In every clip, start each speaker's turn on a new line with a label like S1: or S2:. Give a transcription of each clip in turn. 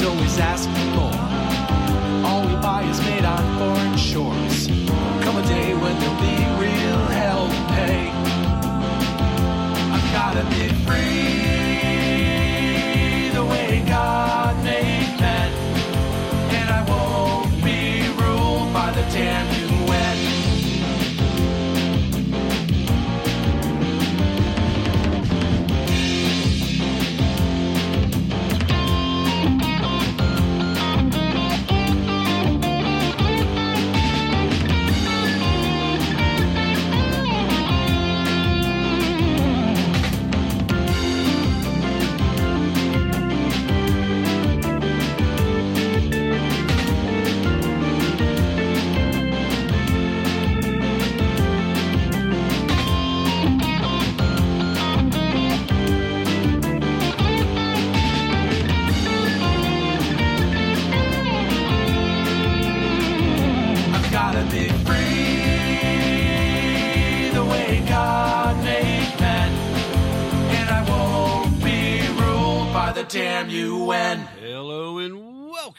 S1: The always ask for more. All we buy is made on foreign shores. Come a day when there'll be real hell to pay. I've gotta be free the way God made men. And I won't be ruled by the damn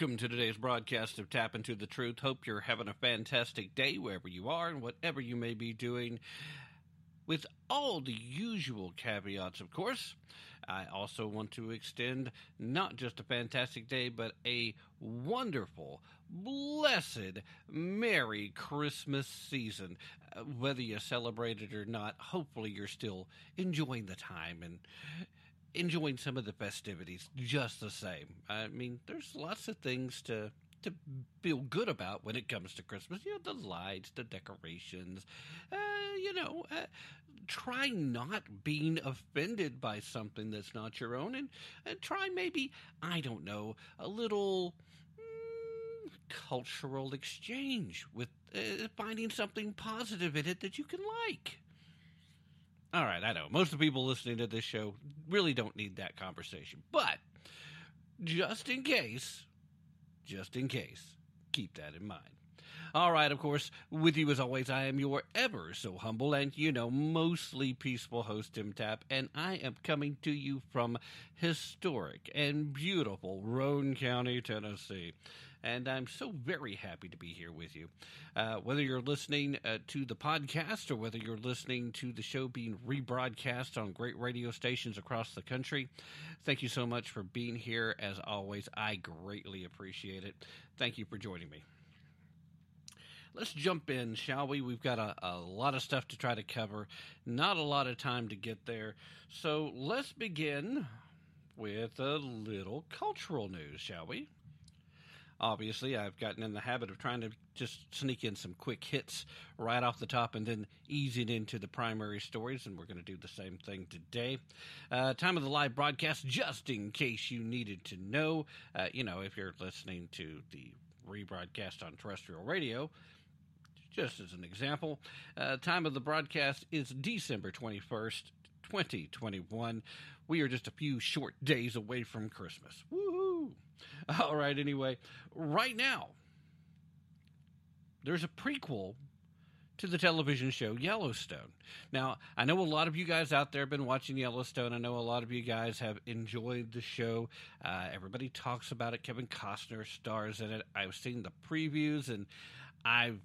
S2: welcome to today's broadcast of Tap Into the Truth. Hope you're having a fantastic day wherever you are and whatever you may be doing. With all the usual caveats, of course, I also want to extend not just a fantastic day, but a wonderful, blessed, Merry Christmas season. Uh, whether you celebrate it or not, hopefully you're still enjoying the time and enjoying some of the festivities just the same. I mean, there's lots of things to to feel good about when it comes to Christmas. You know, the lights, the decorations. Uh, you know, uh, try not being offended by something that's not your own, and, and try maybe I don't know a little. mm, Cultural exchange with uh, finding something positive in it that you can like. All right, I know. Most of the people listening to this show really don't need that conversation. But just in case, just in case, keep that in mind. All right, of course, with you as always, I am your ever so humble and, you know, mostly peaceful host, Tim Tapp, and I am coming to you from historic and beautiful Roane County, Tennessee. And I'm so very happy to be here with you. Uh, whether you're listening uh, to the podcast or whether you're listening to the show being rebroadcast on great radio stations across the country, thank you so much for being here. As always, I greatly appreciate it. Thank you for joining me. Let's jump in, shall we? We've got a, a lot of stuff to try to cover, not a lot of time to get there. So let's begin with a little cultural news, shall we? Obviously, I've gotten in the habit of trying to just sneak in some quick hits right off the top and then easing into the primary stories, and we're going to do the same thing today. Uh, time of the live broadcast, just in case you needed to know, uh, you know, if you're listening to the rebroadcast on terrestrial radio, just as an example, uh, time of the broadcast is December 21st, 2021. We are just a few short days away from Christmas. Woohoo! All right, anyway, right now, there's a prequel to the television show Yellowstone. Now, I know a lot of you guys out there have been watching Yellowstone. I know a lot of you guys have enjoyed the show. Uh, everybody talks about it. Kevin Costner stars in it. I've seen the previews and I've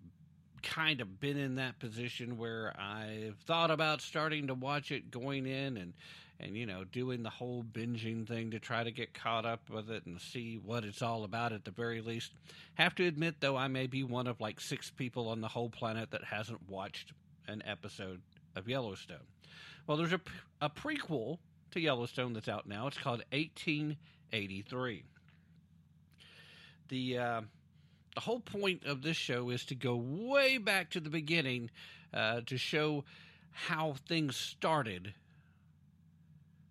S2: kind of been in that position where I've thought about starting to watch it going in and and you know doing the whole binging thing to try to get caught up with it and see what it's all about at the very least. Have to admit though, I may be one of like six people on the whole planet that hasn't watched an episode of Yellowstone. Well, there's a, a prequel to Yellowstone that's out now. It's called 1883. The uh, the whole point of this show is to go way back to the beginning uh, to show how things started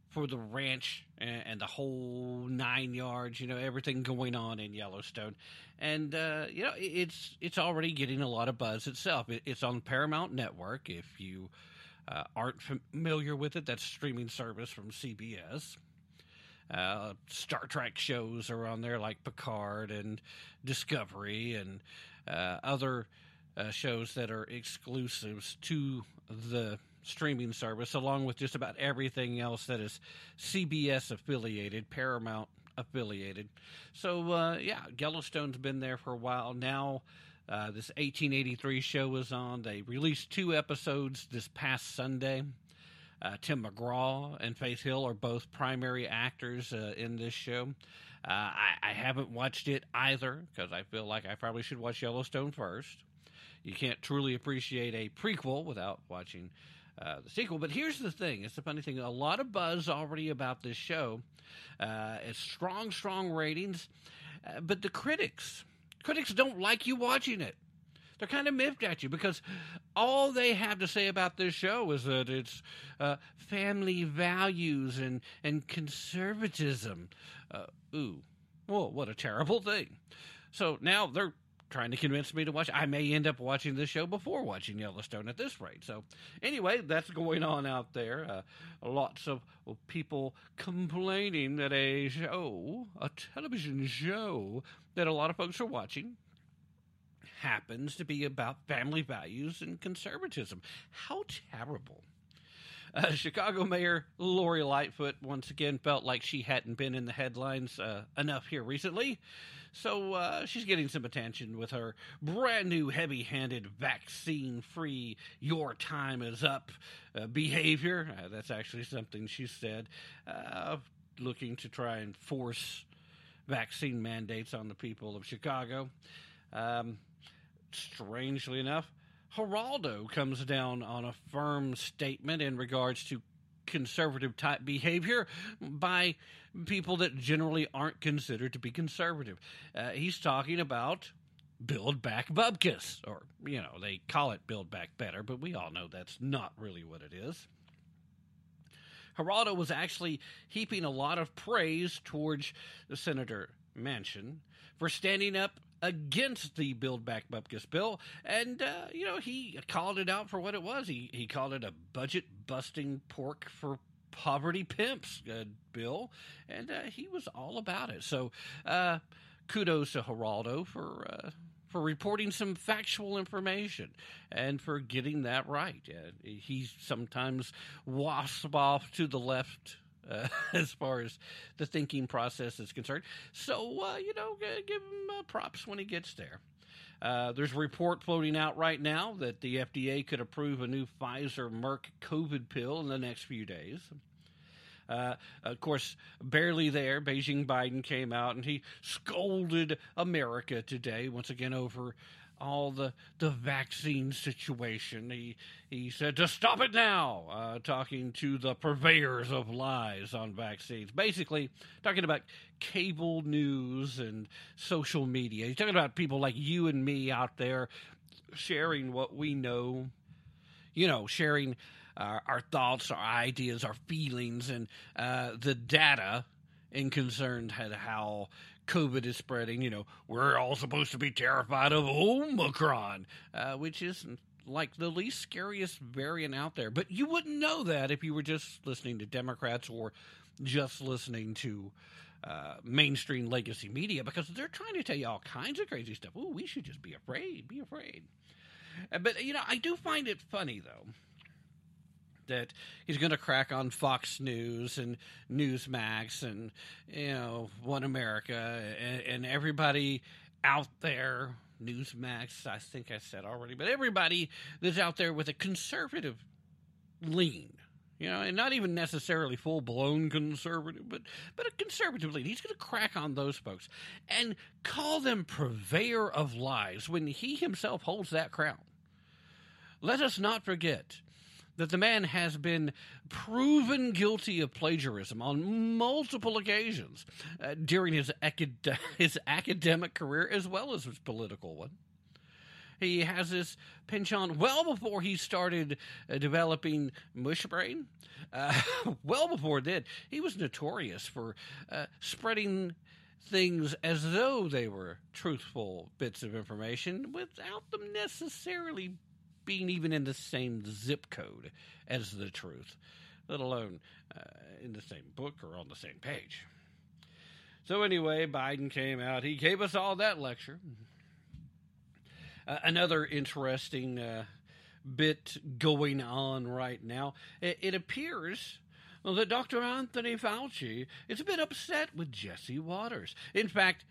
S2: for the ranch and, and, the whole nine yards, you know, everything going on in Yellowstone, and uh, you know, it's it's already getting a lot of buzz itself. It, it's on Paramount Network. If you uh, aren't familiar with it, that's streaming service from CBS. Uh, Star Trek shows are on there like Picard and Discovery and uh, other uh, shows that are exclusives to the streaming service, along with just about everything else that is CBS affiliated, Paramount affiliated. So, uh, yeah, Yellowstone's been there for a while now. Uh, this 1883 show was on. They released two episodes this past Sunday. Uh, Tim McGraw and Faith Hill are both primary actors uh, in this show. Uh, I, I, haven't watched it either because I feel like I probably should watch Yellowstone first. You can't truly appreciate a prequel without watching uh, the sequel. But here's the thing it's a funny thing. A lot of buzz already about this show. Uh, it's strong, strong ratings. Uh, but the critics, critics don't like you watching it. They're kind of miffed at you because all they have to say about this show is that it's uh, family values and, and conservatism. Uh, ooh, well, what a terrible thing. So now they're trying to convince me to watch. I may end up watching this show before watching Yellowstone at this rate. So, anyway, that's going on out there. Uh, lots of people complaining that a show, a television show that a lot of folks are watching, happens to be about family values and conservatism. How terrible. Uh, Chicago Mayor Lori Lightfoot once again felt like she hadn't been in the headlines uh, enough here recently. So uh, she's getting some attention with her brand new heavy handed vaccine free, your time is up uh, behavior. Uh, that's actually something she said, uh, looking to try and force vaccine mandates on the people of Chicago. Um, strangely enough, Geraldo comes down on a firm statement in regards to conservative type behavior by people that generally aren't considered to be conservative. Uh, he's talking about Build Back Bupkis, or, you know, they call it Build Back Better, but we all know that's not really what it is. Geraldo was actually heaping a lot of praise towards Senator Manchin for standing up against the Build Back Bupkis bill, and uh, you know he called it out for what it was. He he called it a budget busting pork for poverty pimps uh, bill, and uh, he was all about it. So uh, kudos to Geraldo for. Uh, for reporting some factual information and for getting that right. Uh, he sometimes wasps off to the left uh, as far as the thinking process is concerned. So, uh, you know, give him uh, props when he gets there. Uh, there's a report floating out right now that the FDA could approve a new Pfizer Merck COVID pill in the next few days. Uh, of course, barely there, Beijing Biden came out and he scolded America today, once again, over all the the vaccine situation. He he said to stop it now, uh, talking to the purveyors of lies on vaccines. Basically, talking about cable news and social media. He's talking about people like you and me out there sharing what we know. You know, sharing our, thoughts, our ideas, our feelings, and uh, the data in concern had how COVID is spreading. You know, we're all supposed to be terrified of Omicron, uh, which is like the least scariest variant out there. But you wouldn't know that if you were just listening to Democrats or just listening to uh, mainstream legacy media because they're trying to tell you all kinds of crazy stuff. Oh, we should just be afraid, be afraid. Uh, but, you know, I do find it funny, though that he's going to crack on Fox News and Newsmax and you know One America and, and everybody out there. Newsmax, I think I said already, but everybody that's out there with a conservative lean, You know, and not even necessarily full blown conservative, but but a conservative lead. He's going to crack on those folks and call them purveyor of lies when he himself holds that crown. Let us not forget that the man has been proven guilty of plagiarism on multiple occasions uh, during his, acad- his academic career as well as his political one. He has this penchant well before he started uh, developing Mushbrain. Uh, well before then, he was notorious for uh, spreading things as though they were truthful bits of information without them necessarily being even in the same zip code as the truth, let alone uh, in the same book or on the same page. So, anyway, Biden came out. He gave us all that lecture. Uh, another interesting uh, bit going on right now. It, it appears that Dr. Anthony Fauci is a bit upset with Jesse Watters. In fact,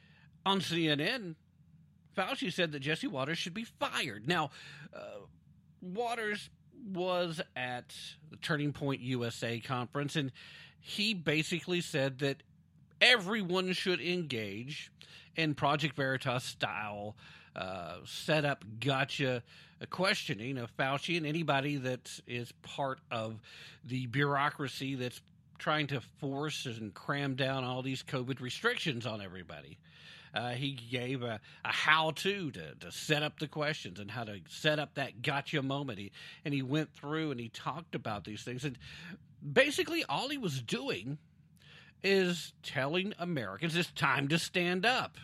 S2: on CNN, Fauci said that Jesse Watters should be fired. Now, uh, Watters was at the Turning Point USA conference, and he basically said that everyone should engage in Project Veritas style uh, set up gotcha questioning of Fauci and anybody that is part of the bureaucracy that's trying to force and cram down all these COVID restrictions on everybody. Uh, he gave a, a how to, to set up the questions and how to set up that gotcha moment. He, and he went through and he talked about these things. And basically, all he was doing is telling Americans it's time to stand up.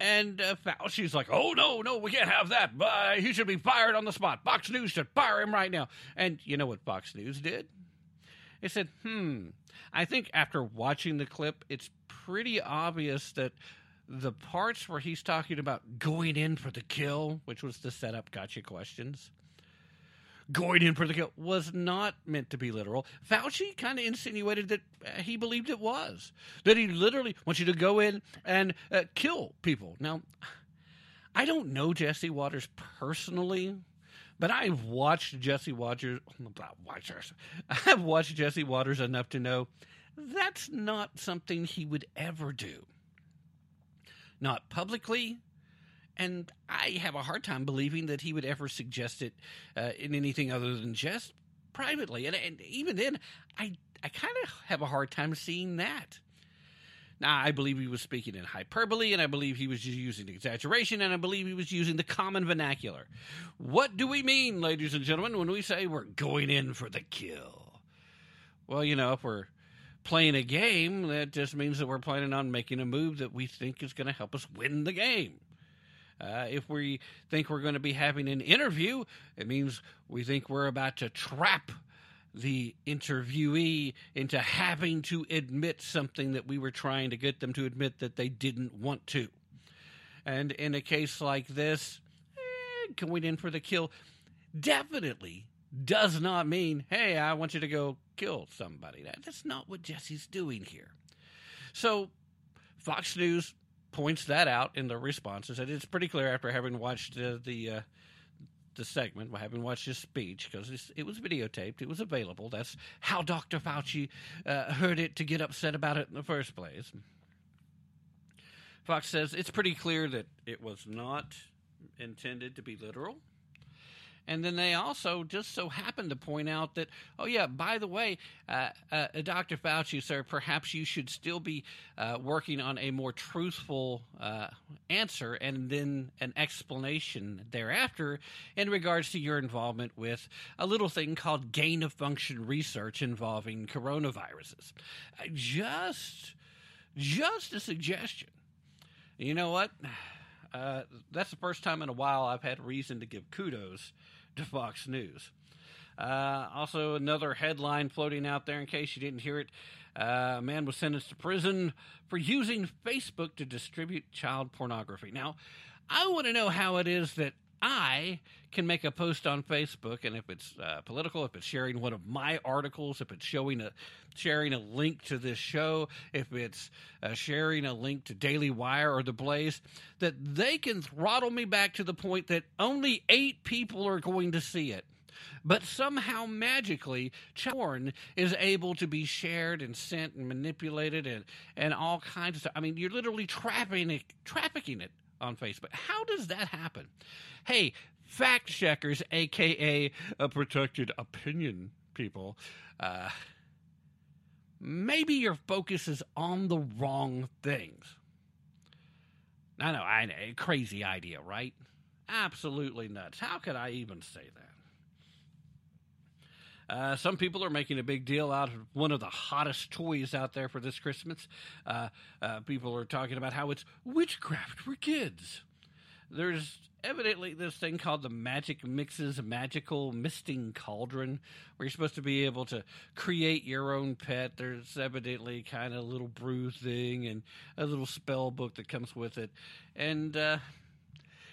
S2: And uh, Fauci's like, oh, no, no, we can't have that. Uh, he should be fired on the spot. Fox News should fire him right now. And you know what Fox News did? It said, hmm, I think after watching the clip, it's pretty obvious that the parts where he's talking about going in for the kill, which was the setup gotcha questions, going in for the kill was not meant to be literal. Fauci kind of insinuated that uh, he believed it was, that he literally wants you to go in and uh, kill people. Now, I don't know Jesse Watters personally. But I've watched Jesse Watters. I've watched Jesse Watters enough to know that's not something he would ever do. Not publicly, and I have a hard time believing that he would ever suggest it uh, in anything other than just privately. And, and even then, I I kind of have a hard time seeing that. Now, I believe he was speaking in hyperbole, and I believe he was using exaggeration, and I believe he was using the common vernacular. What do we mean, ladies and gentlemen, when we say we're going in for the kill? Well, you know, if we're playing a game, that just means that we're planning on making a move that we think is going to help us win the game. Uh, if we think we're going to be having an interview, it means we think we're about to trap the interviewee into having to admit something that we were trying to get them to admit that they didn't want to. And in a case like this, eh, going in for the kill definitely does not mean, hey, I want you to go kill somebody. That, that's not what Jesse's doing here. So, Fox News points that out in the responses, and it's pretty clear after having watched uh, the uh, the segment, having watched his speech because it was videotaped, it was available. That's how Dr. Fauci uh, heard it to get upset about it in the first place. Fox says it's pretty clear that it was not intended to be literal. And then they also just so happen to point out that, oh, yeah, by the way, uh, uh, Dr. Fauci, sir, perhaps you should still be uh, working on a more truthful uh, answer and then an explanation thereafter in regards to your involvement with a little thing called gain of function research involving coronaviruses. Uh, just, just a suggestion. You know what? Uh, that's the first time in a while I've had reason to give kudos to Fox News. Uh, also, another headline floating out there in case you didn't hear it. Uh, a man was sentenced to prison for using Facebook to distribute child pornography. Now, I want to know how it is that I can make a post on Facebook, and if it's uh, political, if it's sharing one of my articles, if it's showing a sharing a link to this show, if it's uh, sharing a link to Daily Wire or The Blaze, that they can throttle me back to the point that only eight people are going to see it. but somehow magically porn is able to be shared and sent and manipulated and, and all kinds of stuff. I mean, you're literally trapping it, trafficking it on Facebook. How does that happen? Hey, fact checkers, aka a protected opinion people, uh, maybe your focus is on the wrong things. I know, I know, crazy idea, right? Absolutely nuts. How could I even say that? Uh, some people are making a big deal out of one of the hottest toys out there for this Christmas. Uh, uh, people are talking about how it's witchcraft for kids. There's evidently this thing called the Magic Mixies Magical Misting Cauldron, where you're supposed to be able to create your own pet. There's evidently kind of a little brew thing and a little spell book that comes with it. And, uh,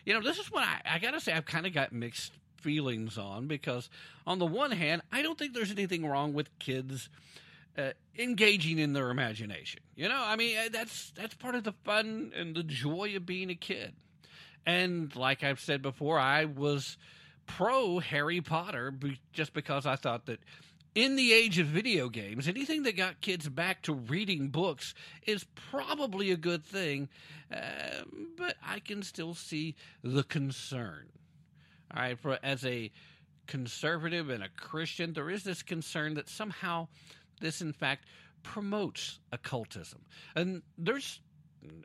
S2: you know, this is what I, I got to say, I've kind of got mixed feelings on because, on the one hand, I don't think there's anything wrong with kids. Uh, engaging in their imagination, you know. I mean, uh, that's that's part of the fun and the joy of being a kid. And like I've said before, I was pro Harry Potter just because I thought that in the age of video games, anything that got kids back to reading books is probably a good thing. Uh, but I can still see the concern. All right, for as a conservative and a Christian, there is this concern that somehow this, in fact, promotes occultism. And there's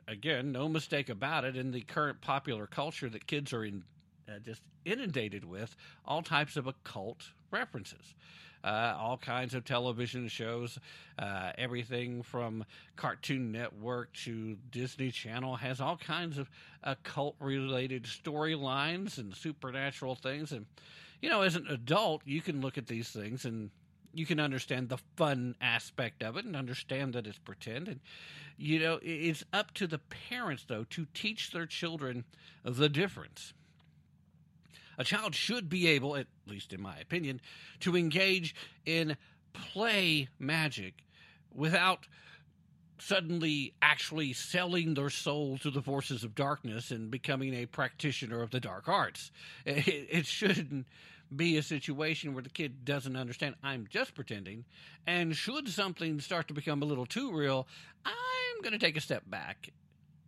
S2: again, no mistake about it, in the current popular culture that kids are in, uh, just inundated with, all types of occult references. Uh, all kinds of television shows, uh, everything from Cartoon Network to Disney Channel has all kinds of occult related storylines and supernatural things. And, you know, as an adult, you can look at these things and you can understand the fun aspect of it and understand that it's pretend. And, you know, it's up to the parents, though, to teach their children the difference. A child should be able, at least in my opinion, to engage in play magic without suddenly actually selling their soul to the forces of darkness and becoming a practitioner of the dark arts. It, it shouldn't be a situation where the kid doesn't understand I'm just pretending. And should something start to become a little too real, I'm going to take a step back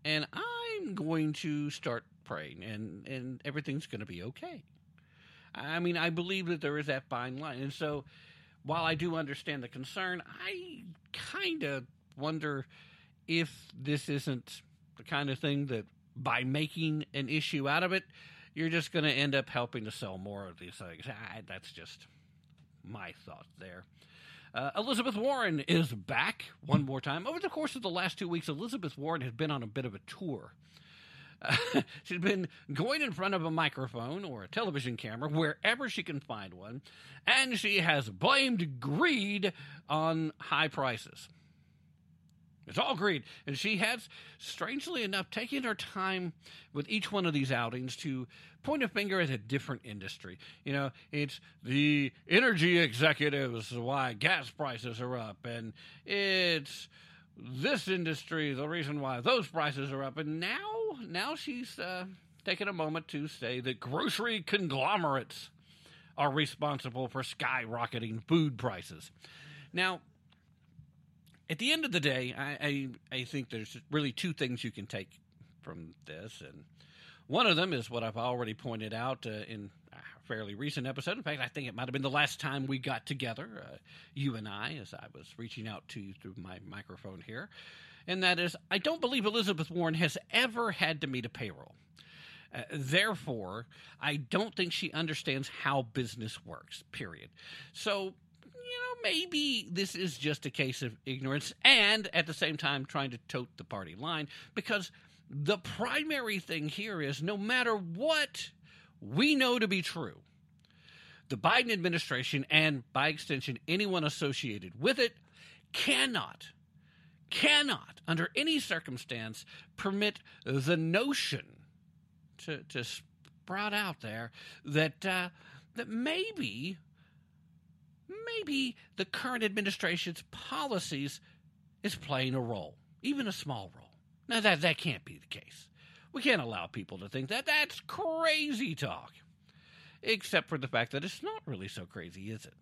S2: and I'm going to start praying and, and everything's going to be okay. I mean, I believe that there is that fine line. And so while I do understand the concern, I kind of wonder if this isn't the kind of thing that by making an issue out of it, you're just going to end up helping to sell more of these things. Ah, that's just my thought there. Uh, Elizabeth Warren is back one more time. Over the course of the last two weeks, Elizabeth Warren has been on a bit of a tour. She's been going in front of a microphone or a television camera, wherever she can find one, and she has blamed greed on high prices. It's all greed. And she has, strangely enough, taken her time with each one of these outings to point a finger at a different industry. You know, it's the energy executives why gas prices are up, and it's this industry the reason why those prices are up. And now, now she's uh, taken a moment to say that grocery conglomerates are responsible for skyrocketing food prices. Now, at the end of the day, I, I, I think there's really two things you can take from this, and one of them is what I've already pointed out uh, in fairly recent episode. In fact, I think it might have been the last time we got together, uh, you and I, as I was reaching out to you through my microphone here, and that is I don't believe Elizabeth Warren has ever had to meet a payroll. Uh, therefore, I don't think she understands how business works, period. So you know, maybe this is just a case of ignorance and at the same time trying to tote the party line because the primary thing here is no matter what we know to be true, the Biden administration and by extension anyone associated with it cannot cannot under any circumstance permit the notion to, to sprout out there that uh, that maybe maybe the current administration's policies is playing a role, even a small role. Now, that, that can't be the case. We can't allow people to think that. That's crazy talk. except for the fact that it's not really so crazy, is it?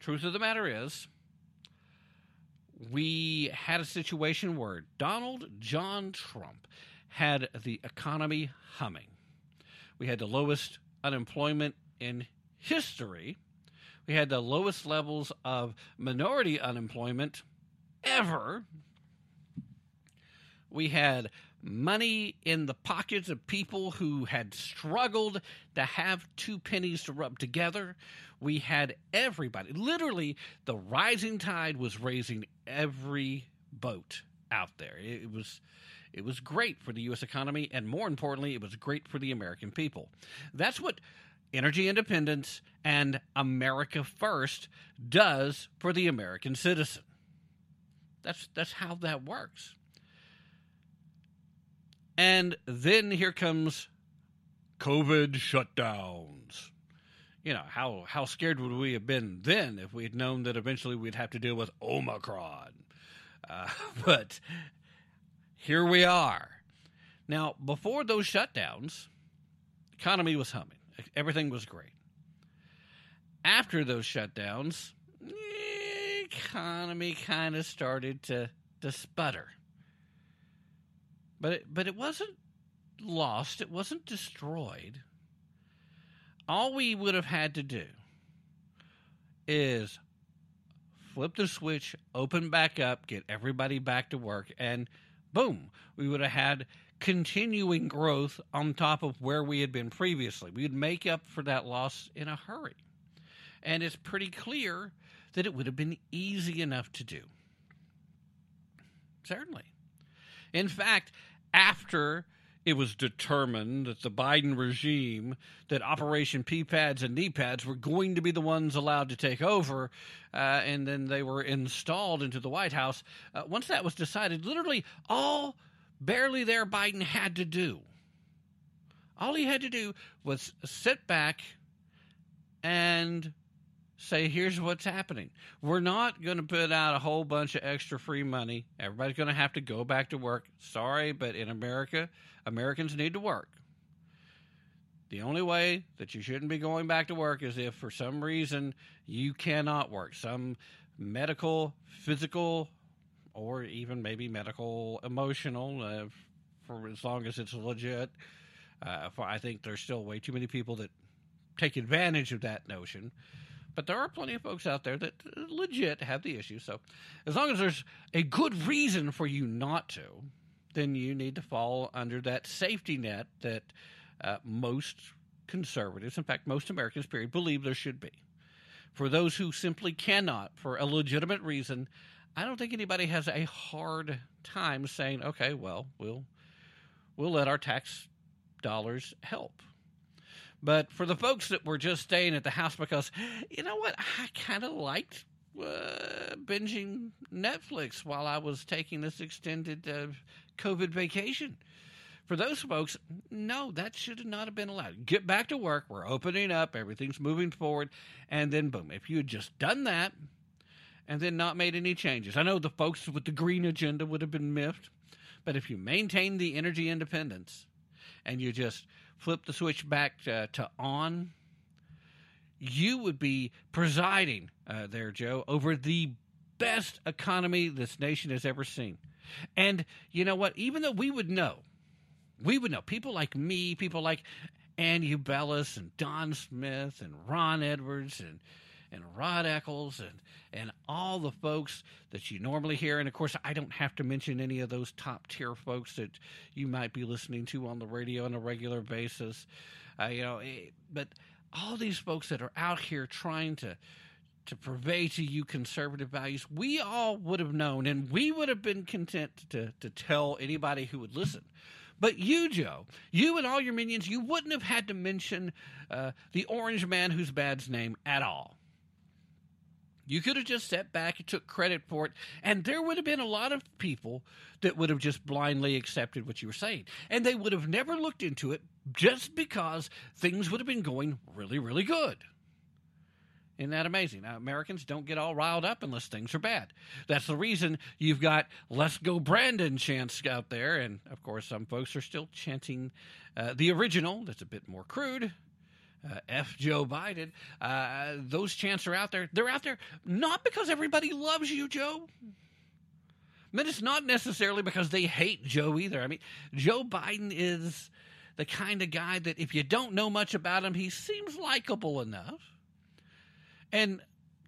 S2: Truth of the matter is, we had a situation where Donald John Trump had the economy humming. We had the lowest unemployment in history. We had the lowest levels of minority unemployment ever. We had money in the pockets of people who had struggled to have two pennies to rub together. We had everybody. Literally, the rising tide was raising every boat out there. It was it was great for the US economy and more importantly, it was great for the American people. That's what energy independence and America first does for the American citizen. That's that's how that works. And then here comes COVID shutdowns. You know, how, how scared would we have been then if we had known that eventually we'd have to deal with Omicron? Uh, but here we are. Now, before those shutdowns, economy was humming. Everything was great. After those shutdowns, economy kind of started to, to sputter. But it, but it wasn't lost. It wasn't destroyed. All we would have had to do is flip the switch, open back up, get everybody back to work, and boom, we would have had continuing growth on top of where we had been previously. We would make up for that loss in a hurry. And it's pretty clear that it would have been easy enough to do. Certainly. In fact, after it was determined that the Biden regime, that Operation P pads and knee pads were going to be the ones allowed to take over, uh, and then they were installed into the White House. Uh, once that was decided, literally all barely there Biden had to do, all he had to do was sit back and say, here's what's happening. We're not going to put out a whole bunch of extra free money. Everybody's going to have to go back to work. Sorry, but in America, Americans need to work. The only way that you shouldn't be going back to work is if for some reason you cannot work, some medical, physical, or even maybe medical, emotional, uh, for as long as it's legit. Uh, for I think there's still way too many people that take advantage of that notion. But there are plenty of folks out there that legit have the issue. So as long as there's a good reason for you not to, then you need to fall under that safety net that uh, most conservatives, in fact, most Americans, period, believe there should be. For those who simply cannot, for a legitimate reason, I don't think anybody has a hard time saying, okay, well, we'll we'll let our tax dollars help. But for the folks that were just staying at the house because, you know what, I kind of liked uh, binging Netflix while I was taking this extended uh, COVID vacation. For those folks, no, that should not have been allowed. Get back to work. We're opening up. Everything's moving forward. And then, boom, if you had just done that and then not made any changes, I know the folks with the green agenda would have been miffed. But if you maintain the energy independence and you just flip the switch back to, to on, you would be presiding uh, there, Joe, over the best economy this nation has ever seen. And you know what? Even though we would know, we would know, people like me, people like Ann Ubelis and Don Smith and Ron Edwards and and Rod Eccles and and all the folks that you normally hear. And of course, I don't have to mention any of those top tier folks that you might be listening to on the radio on a regular basis. Uh, you know, eh, but all these folks that are out here trying to to purvey to you conservative values, we all would have known, and we would have been content to to tell anybody who would listen. But you, Joe, you and all your minions, you wouldn't have had to mention uh, the orange man whose bad's name at all. You could have just sat back and took credit for it, and there would have been a lot of people that would have just blindly accepted what you were saying. And they would have never looked into it just because things would have been going really, really good. Isn't that amazing? Now, Americans don't get all riled up unless things are bad. That's the reason you've got Let's Go Brandon chants out there. And of course, some folks are still chanting uh, the original, that's a bit more crude. Uh, F Joe Biden. Uh, those chants are out there. They're out there not because everybody loves you, Joe. But it's not necessarily because they hate Joe either. I mean, Joe Biden is the kind of guy that if you don't know much about him, he seems likable enough. And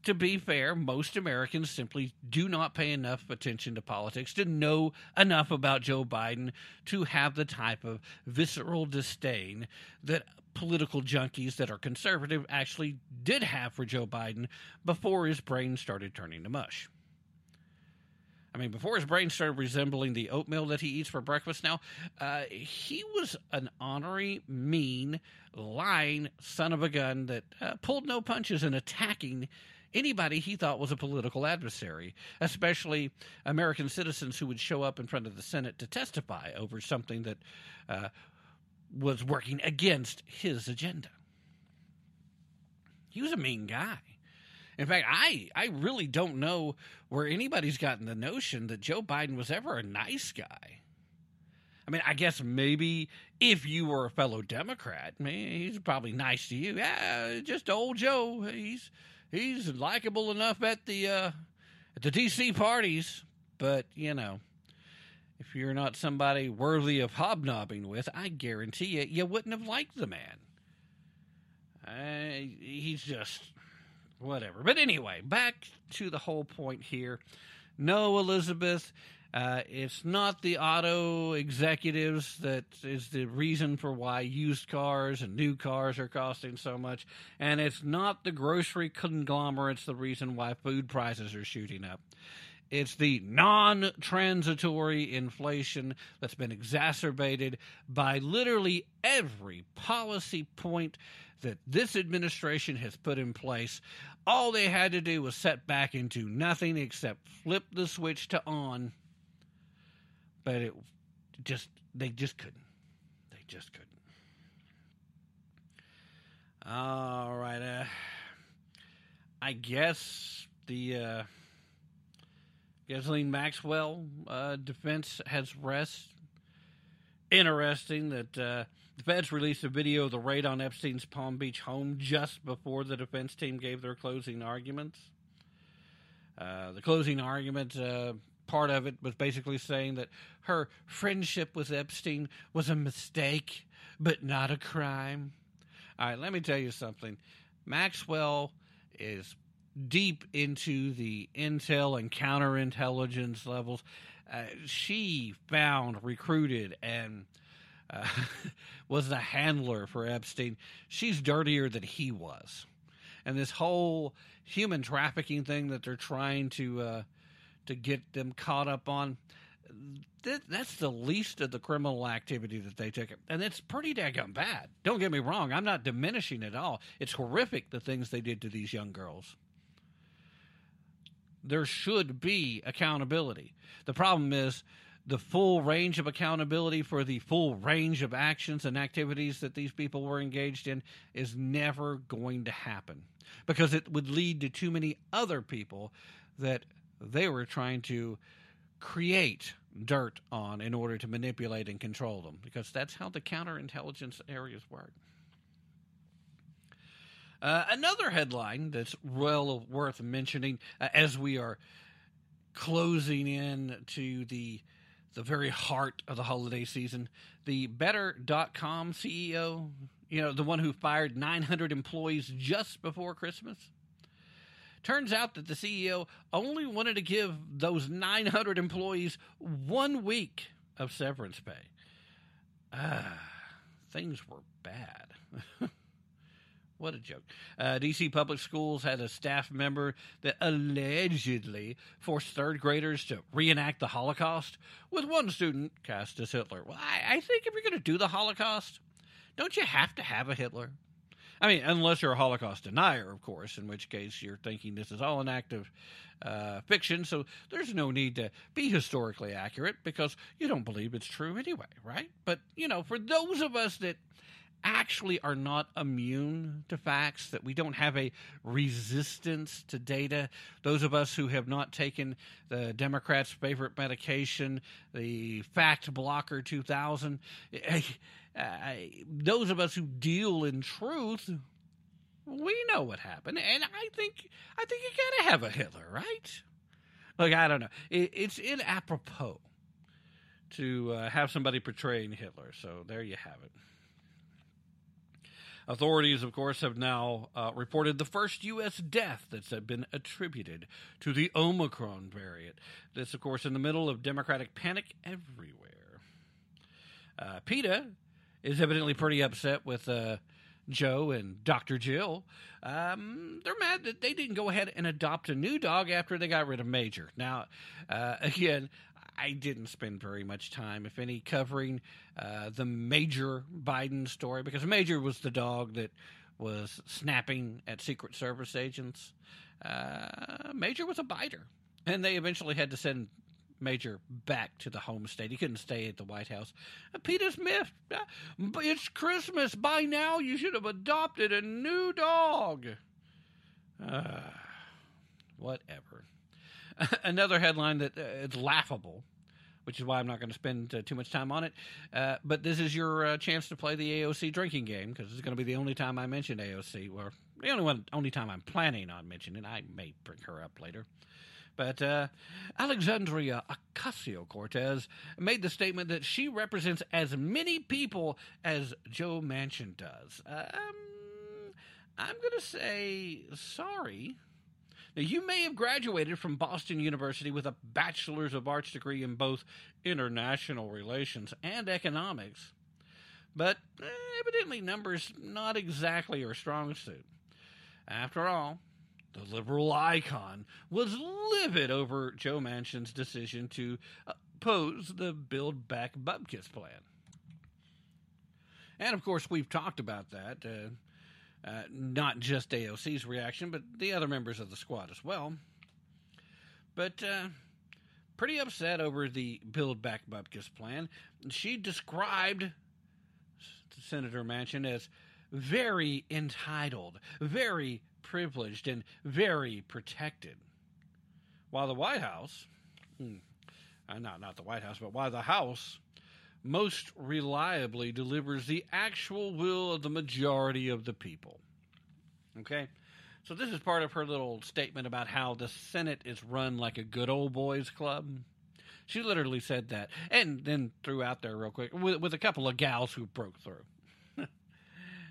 S2: to be fair, most Americans simply do not pay enough attention to politics to know enough about Joe Biden to have the type of visceral disdain that political junkies that are conservative actually did have for Joe Biden before his brain started turning to mush. I mean, before his brain started resembling the oatmeal that he eats for breakfast now, uh, he was an ornery, mean, lying son of a gun that uh, pulled no punches in attacking anybody he thought was a political adversary, especially American citizens who would show up in front of the Senate to testify over something that uh, was working against his agenda. He was a mean guy. In fact, I, I really don't know where anybody's gotten the notion that Joe Biden was ever a nice guy. I mean, I guess maybe if you were a fellow Democrat, man, he's probably nice to you. Yeah, just old Joe. He's he's likable enough at the uh, at the DC parties, but you know, if you're not somebody worthy of hobnobbing with, I guarantee you, you wouldn't have liked the man. Uh, he's just whatever. But anyway, back to the whole point here. No, Elizabeth, uh, it's not the auto executives that is the reason for why used cars and new cars are costing so much. And it's not the grocery conglomerates the reason why food prices are shooting up. It's the non transitory inflation that's been exacerbated by literally every policy point that this administration has put in place. All they had to do was set back into nothing except flip the switch to on. But it just, they just couldn't. They just couldn't. All right. Uh, I guess the uh, Ghislaine Maxwell uh, defense has rest. Interesting that uh, the feds released a video of the raid on Epstein's Palm Beach home just before the defense team gave their closing arguments. Uh, the closing argument, uh, part of it was basically saying that her friendship with Epstein was a mistake, but not a crime. All right, let me tell you something. Maxwell is deep into the intel and counterintelligence levels. Uh, she found, recruited, and uh, was the handler for Epstein. She's dirtier than he was. And this whole human trafficking thing that they're trying to uh, to get them caught up on, that, that's the least of the criminal activity that they took. And it's pretty daggum bad. Don't get me wrong. I'm not diminishing at all. It's horrific the things they did to these young girls there should be accountability. The problem is the full range of accountability for the full range of actions and activities that these people were engaged in is never going to happen because it would lead to too many other people that they were trying to create dirt on in order to manipulate and control them because that's how the counterintelligence areas work. Uh, another headline that's well worth mentioning uh, as we are closing in to the the very heart of the holiday season. The Better.com CEO, you know, the one who fired 900 employees just before Christmas. Turns out that the CEO only wanted to give those 900 employees one week of severance pay. Ah, things were bad. What a joke. Uh, DC Public Schools had a staff member that allegedly forced third graders to reenact the Holocaust, with one student cast as Hitler. Well, I, I think if you're going to do the Holocaust, don't you have to have a Hitler? I mean, unless you're a Holocaust denier, of course, in which case you're thinking this is all an act of uh, fiction, so there's no need to be historically accurate because you don't believe it's true anyway, right? But, you know, for those of us that actually are not immune to facts, that we don't have a resistance to data. Those of us who have not taken the Democrats' favorite medication, the Fact Blocker 2000, uh, those of us who deal in truth, we know what happened, and I think I think you gotta have a Hitler, right? Like I don't know, it, it's inapropos to uh, have somebody portraying Hitler. So there you have it. Authorities, of course, have now uh, reported the first U.S. death that's been attributed to the Omicron variant. This, of course, in the middle of Democratic panic everywhere. Uh, PETA is evidently pretty upset with uh, Joe and Dr. Jill. Um, they're mad that they didn't go ahead and adopt a new dog after they got rid of Major. Now, uh, again, I didn't spend very much time, if any, covering uh, the Major Biden story because Major was the dog that was snapping at Secret Service agents. Uh, Major was a biter, and they eventually had to send Major back to the home state. He couldn't stay at the White House. Uh, Peter Smith, uh, it's Christmas. By now, you should have adopted a new dog. Uh, whatever. Another headline that uh, is laughable, which is why I'm not going to spend uh, too much time on it. Uh, but this is your uh, chance to play the AOC drinking game because it's going to be the only time I mention AOC, or the only one, only time I'm planning on mentioning. I may bring her up later. But uh, Alexandria Ocasio Cortez made the statement that she represents as many people as Joe Manchin does. Um, I'm going to say sorry. Now, you may have graduated from Boston University with a Bachelor's of Arts degree in both international relations and economics, but eh, evidently numbers not exactly your strong suit. After all, the liberal icon, was livid over Joe Manchin's decision to oppose the Build Back Bupkis plan. And of course, we've talked about that. Uh, uh, not just AOC's reaction, but the other members of the squad as well. But uh, pretty upset over the Build Back Bupkis plan. She described Senator Manchin as very entitled, very privileged and very protected. While the White House, hmm, uh, not, not the White House, but while the House most reliably delivers the actual will of the majority of the people. Okay? So, this is part of her little statement about how the Senate is run like a good old boys club. She literally said that. And then threw out there real quick with, with a couple of gals who broke through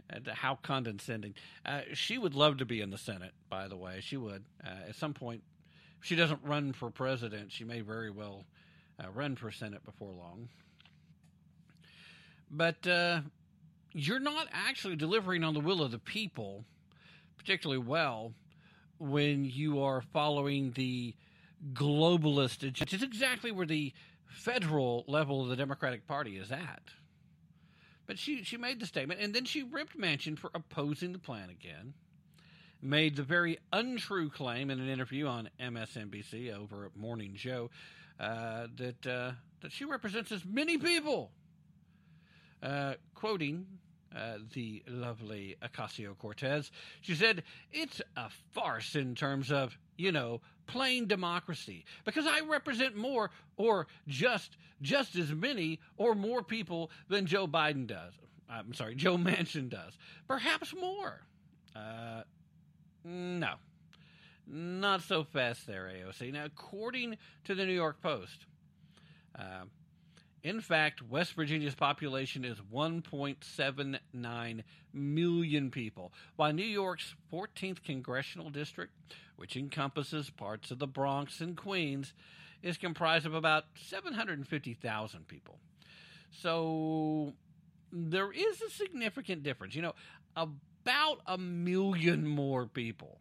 S2: and how condescending. Uh, she would love to be in the Senate, by the way. She would. Uh, at some point, if she doesn't run for president, she may very well uh, run for Senate before long. But uh, you're not actually delivering on the will of the people particularly well when you are following the globalist agenda, is exactly where the federal level of the Democratic Party is at. But she, she made the statement, and then she ripped Manchin for opposing the plan again. Made the very untrue claim in an interview on MSNBC over at Morning Joe uh, that uh, that she represents as many people. Uh, quoting uh, the lovely Ocasio Cortez. She said, It's a farce in terms of, you know, plain democracy because I represent more or just just as many or more people than Joe Biden does. I'm sorry, Joe Manchin does. Perhaps more. Uh, no. Not so fast there, AOC. Now, according to the New York Post, uh, in fact, West Virginia's population is 1.79 million people, while New York's 14th congressional district, which encompasses parts of the Bronx and Queens, is comprised of about 750,000 people. So there is a significant difference. You know, about a million more people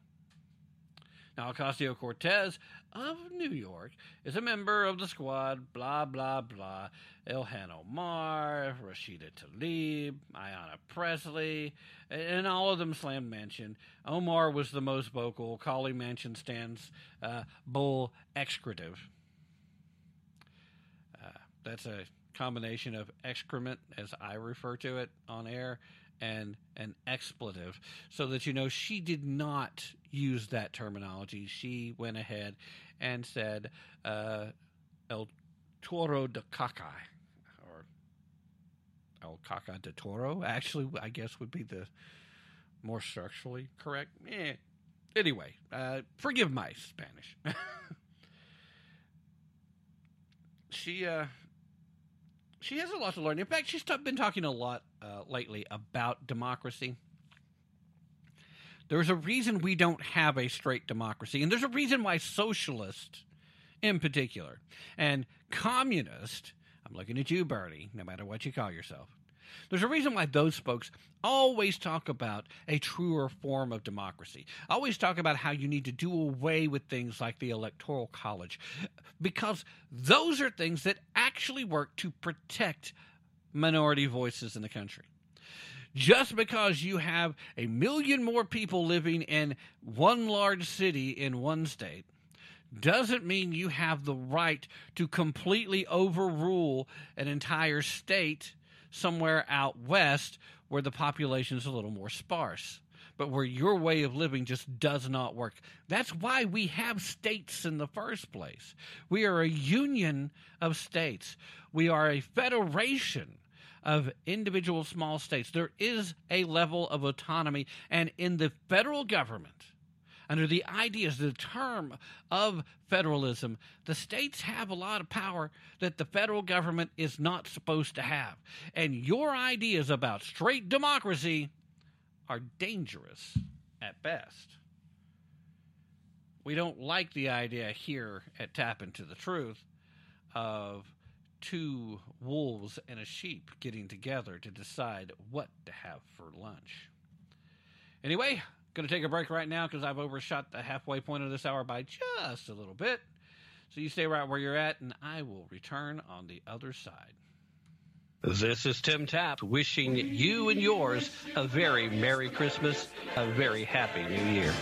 S2: now, Ocasio Cortez of New York is a member of the squad, blah, blah, blah. Ilhan Omar, Rashida Tlaib, Ayanna Pressley, and all of them slammed Manchin. Omar was the most vocal, calling Manchin stands uh, bull excretive. Uh, that's a combination of excrement, as I refer to it on air, and an expletive, so that you know she did not use that terminology. She went ahead and said uh, El Toro de Caca, or El Caca de Toro, actually, I guess would be the more structurally correct. Eh. Anyway, uh, forgive my Spanish. she uh, she has a lot to learn. In fact, she's been talking a lot uh, lately about democracy. There's a reason we don't have a straight democracy, and there's a reason why socialist, in particular, and communist. I'm looking at you, Bernie. No matter what you call yourself, there's a reason why those folks always talk about a truer form of democracy. Always talk about how you need to do away with things like the Electoral College, because those are things that actually work to protect minority voices in the country. Just because you have a million more people living in one large city in one state doesn't mean you have the right to completely overrule an entire state somewhere out west where the population is a little more sparse but where your way of living just does not work. That's why we have states in the first place. We are a union of states, we are a federation of individual small states. There is a level of autonomy, and in the federal government, under the ideas, the term of federalism, the states have a lot of power that the federal government is not supposed to have. And your ideas about straight democracy are dangerous at best. We don't like the idea here at Tap Into the Truth of two wolves and a sheep getting together to decide what to have for lunch. Anyway, going to take a break right now because I've overshot the halfway point of this hour by just a little bit. So you stay right where you're at, and I will return on the other side. This is Tim Tapp wishing you and yours a very Merry Christmas, a very Happy New Year.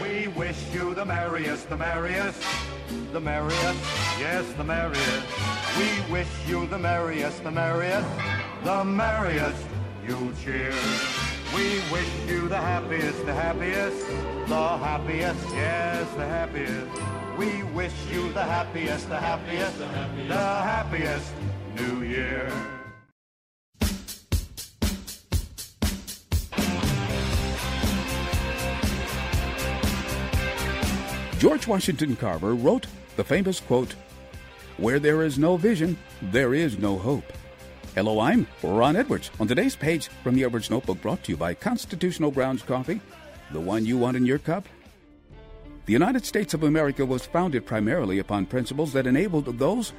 S3: We wish you the merriest, the merriest, the merriest, yes, the merriest. We wish you the merriest, the merriest, the merriest. You cheer. We wish you the happiest, the happiest, the happiest, yes, the happiest. We wish you the happiest, the happiest, the happiest the happiest New Year.
S4: George Washington Carver wrote the famous quote, Where there is no vision, there is no hope. Hello, I'm Ron Edwards. On today's page from the Edwards Notebook, brought to you by Constitutional Grounds Coffee, the one you want in your cup. The United States of America was founded primarily upon principles that enabled those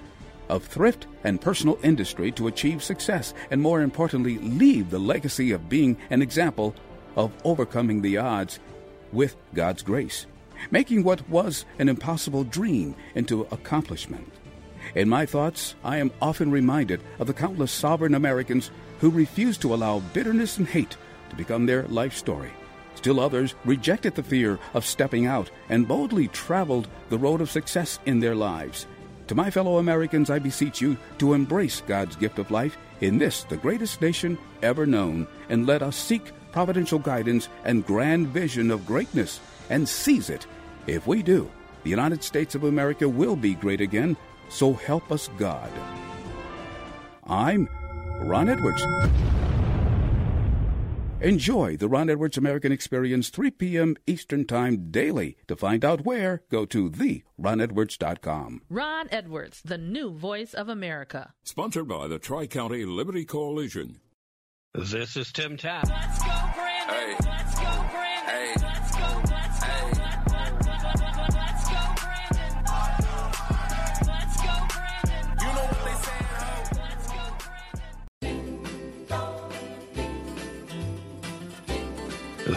S4: of thrift and personal industry to achieve success, and more importantly, leave the legacy of being an example of overcoming the odds with God's grace, making what was an impossible dream into accomplishment. In my thoughts, I am often reminded of the countless sovereign Americans who refused to allow bitterness and hate to become their life story. Still others rejected the fear of stepping out and boldly traveled the road of success in their lives. To my fellow Americans, I beseech you to embrace God's gift of life in this, the greatest nation ever known, and let us seek providential guidance and grand vision of greatness and seize it. If we do, the United States of America will be great again, so help us God. I'm Ron Edwards. Enjoy the Ron Edwards American Experience 3 p.m. Eastern Time daily. To find out where, go to theronedwards.com.
S5: Ron Edwards, the new voice of America.
S6: Sponsored by the Tri County Liberty Coalition.
S2: This is Tim Tapp.
S7: Let's go, Brandon.
S8: Hey.
S7: Let's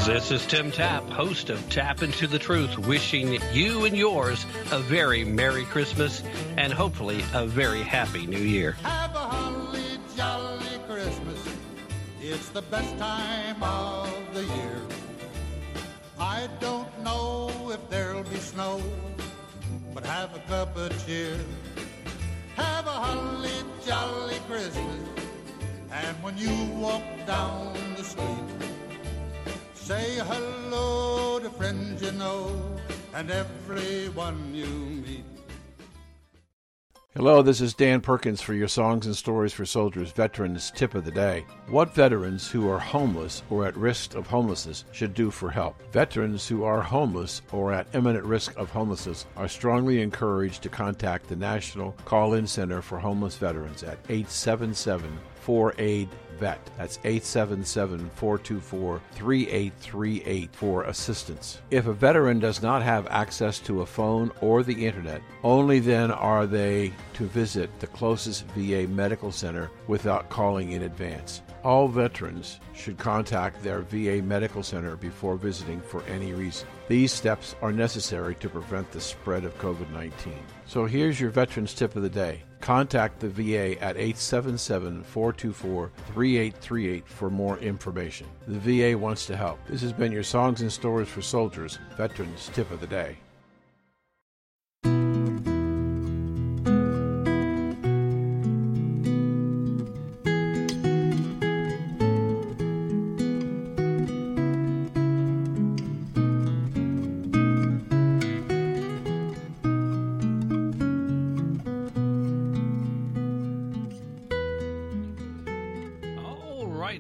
S2: This is Tim Tapp, host of Tap Into the Truth, wishing you and yours a very Merry Christmas and hopefully a very Happy New Year.
S9: Have a holly jolly Christmas. It's the best time of the year. I don't know if there'll be snow, but have a cup of cheer. Have a a holly jolly Christmas. And when you walk down the street, say hello to friends you know and everyone you meet.
S8: Hello, this is Dan Perkins for your Songs and Stories for Soldiers Veterans Tip of the Day. What veterans who are homeless or at risk of homelessness should do for help? Veterans who are homeless or at imminent risk of homelessness are strongly encouraged to contact the National Call In Center for Homeless Veterans at 877 4 aid vet. That's 877 424 3838 for assistance. If a veteran does not have access to a phone or the internet, only then are they to visit the closest VA medical center without calling in advance. All veterans should contact their VA medical center before visiting for any reason. These steps are necessary to prevent the spread of COVID 19. So here's your Veterans Tip of the Day. Contact the VA at 877 424 3838 for more information. The VA wants to help. This has been your Songs and Stories for Soldiers Veterans Tip of the Day.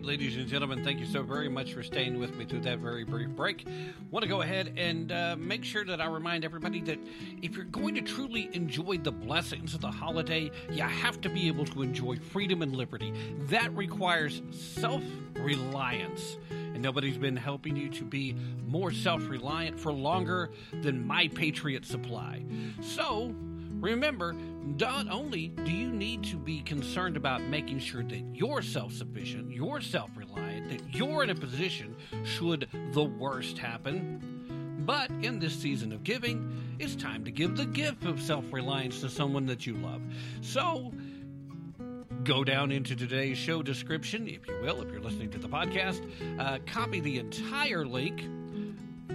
S2: Right, ladies and gentlemen, thank you so very much for staying with me through that very brief break. Want to go ahead and uh, make sure that I remind everybody that if you're going to truly enjoy the blessings of the holiday, you have to be able to enjoy freedom and liberty. That requires self reliance. And nobody's been helping you to be more self reliant for longer than My Patriot Supply. So, Remember, not only do you need to be concerned about making sure that you're self sufficient, you're self reliant, that you're in a position should the worst happen, but in this season of giving, it's time to give the gift of self reliance to someone that you love. So, go down into today's show description, if you will, if you're listening to the podcast, uh, copy the entire link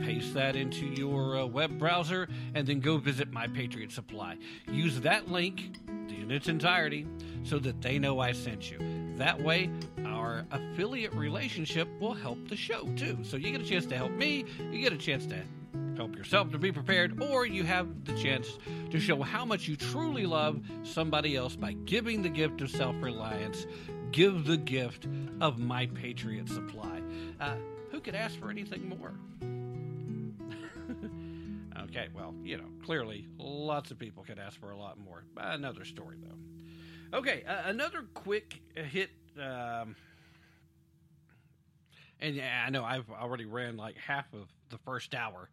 S2: paste that into your uh, web browser, and then go visit My Patriot Supply. Use that link in its entirety so that they know I sent you. That way, our affiliate relationship will help the show too. So you get a chance to help me, you get a chance to help yourself to be prepared, or you have the chance to show how much you truly love somebody else by giving the gift of self reliance. Give the gift of My Patriot Supply. Uh, who could ask for anything more? Okay, well, you know, clearly lots of people could ask for a lot more. Another story, though. Okay, uh, another quick hit. Um, and yeah, I know I've already ran like half of the first hour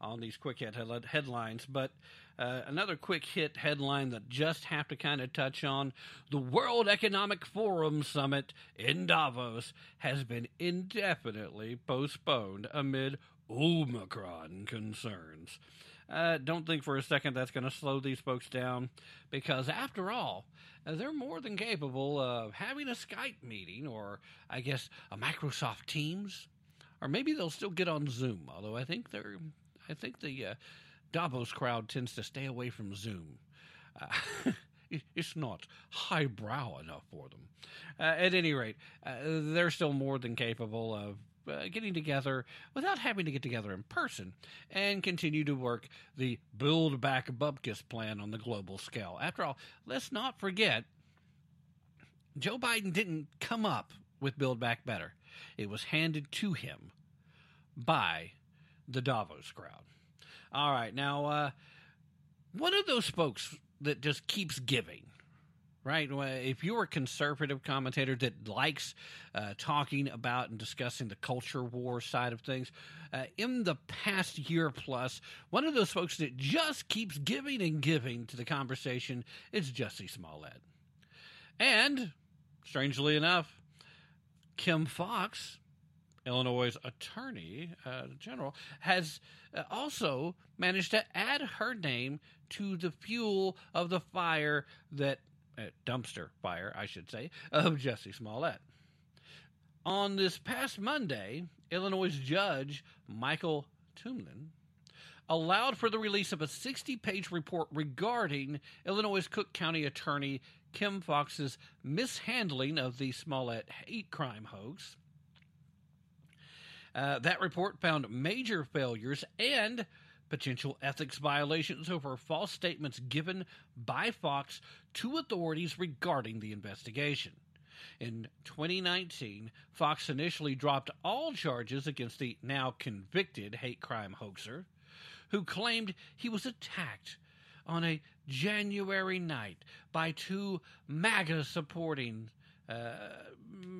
S2: on these quick hit headlines, but uh, another quick hit headline that just have to kind of touch on the World Economic Forum summit in Davos has been indefinitely postponed amid Omicron concerns. Uh, don't think for a second that's going to slow these folks down because, after all, uh, they're more than capable of having a Skype meeting or, I guess, a Microsoft Teams, or maybe they'll still get on Zoom. Although I think they're, I think the uh, Davos crowd tends to stay away from Zoom. Uh, it's not highbrow enough for them. Uh, at any rate, uh, they're still more than capable of uh, getting together without having to get together in person and continue to work the Build Back Bupkis plan on the global scale. After all, let's not forget Joe Biden didn't come up with Build Back Better, it was handed to him by the Davos crowd. All right, now, uh, one of those folks that just keeps giving, right? If you're a conservative commentator that likes uh, talking about and discussing the culture war side of things, uh, in the past year plus, one of those folks that just keeps giving and giving to the conversation is Jussie Smollett. And, strangely enough, Kim Foxx, Illinois' attorney uh, general, has uh, also managed to add her name to the fuel of the fire that dumpster fire, I should say, of Jussie Smollett. On this past Monday, Illinois judge Michael Toomin allowed for the release of a 60 page report regarding Illinois' Cook County Attorney Kim Foxx's mishandling of the Smollett hate crime hoax. Uh, that report found major failures and potential ethics violations over false statements given by Foxx to authorities regarding the investigation. In 2019, Foxx initially dropped all charges against the now convicted hate crime hoaxer, who claimed he was attacked on a January night by two MAGA supporting uh,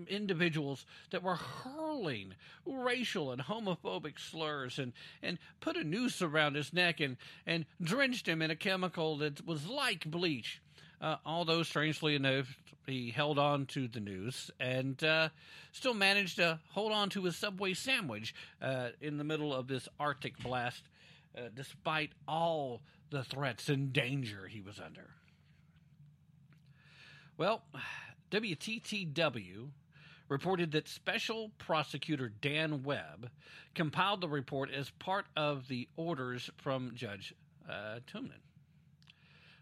S2: individuals that were hurling racial and homophobic slurs and, and put a noose around his neck and, and drenched him in a chemical that was like bleach. Uh, although, strangely enough, he held on to the noose and uh, still managed to hold on to his Subway sandwich uh, in the middle of this Arctic blast, uh, despite all the threats and danger he was under. Well, WTTW reported that Special Prosecutor Dan Webb compiled the report as part of the orders from Judge uh, Toomin,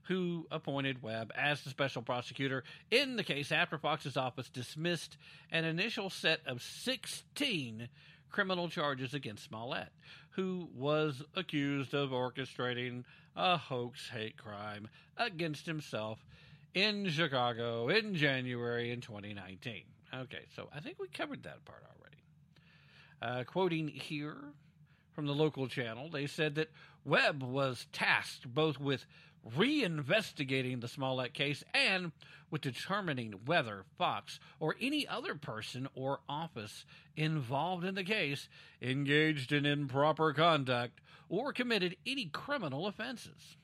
S2: who appointed Webb as the special prosecutor in the case after Foxx's office dismissed an initial set of 16 criminal charges against Smollett, who was accused of orchestrating a hoax hate crime against himself in Chicago in January in 2019. Okay, so I think we covered that part already. Uh, quoting here from the local channel, they said that Webb was tasked both with reinvestigating the Smollett case and with determining whether Foxx or any other person or office involved in the case engaged in improper conduct or committed any criminal offenses.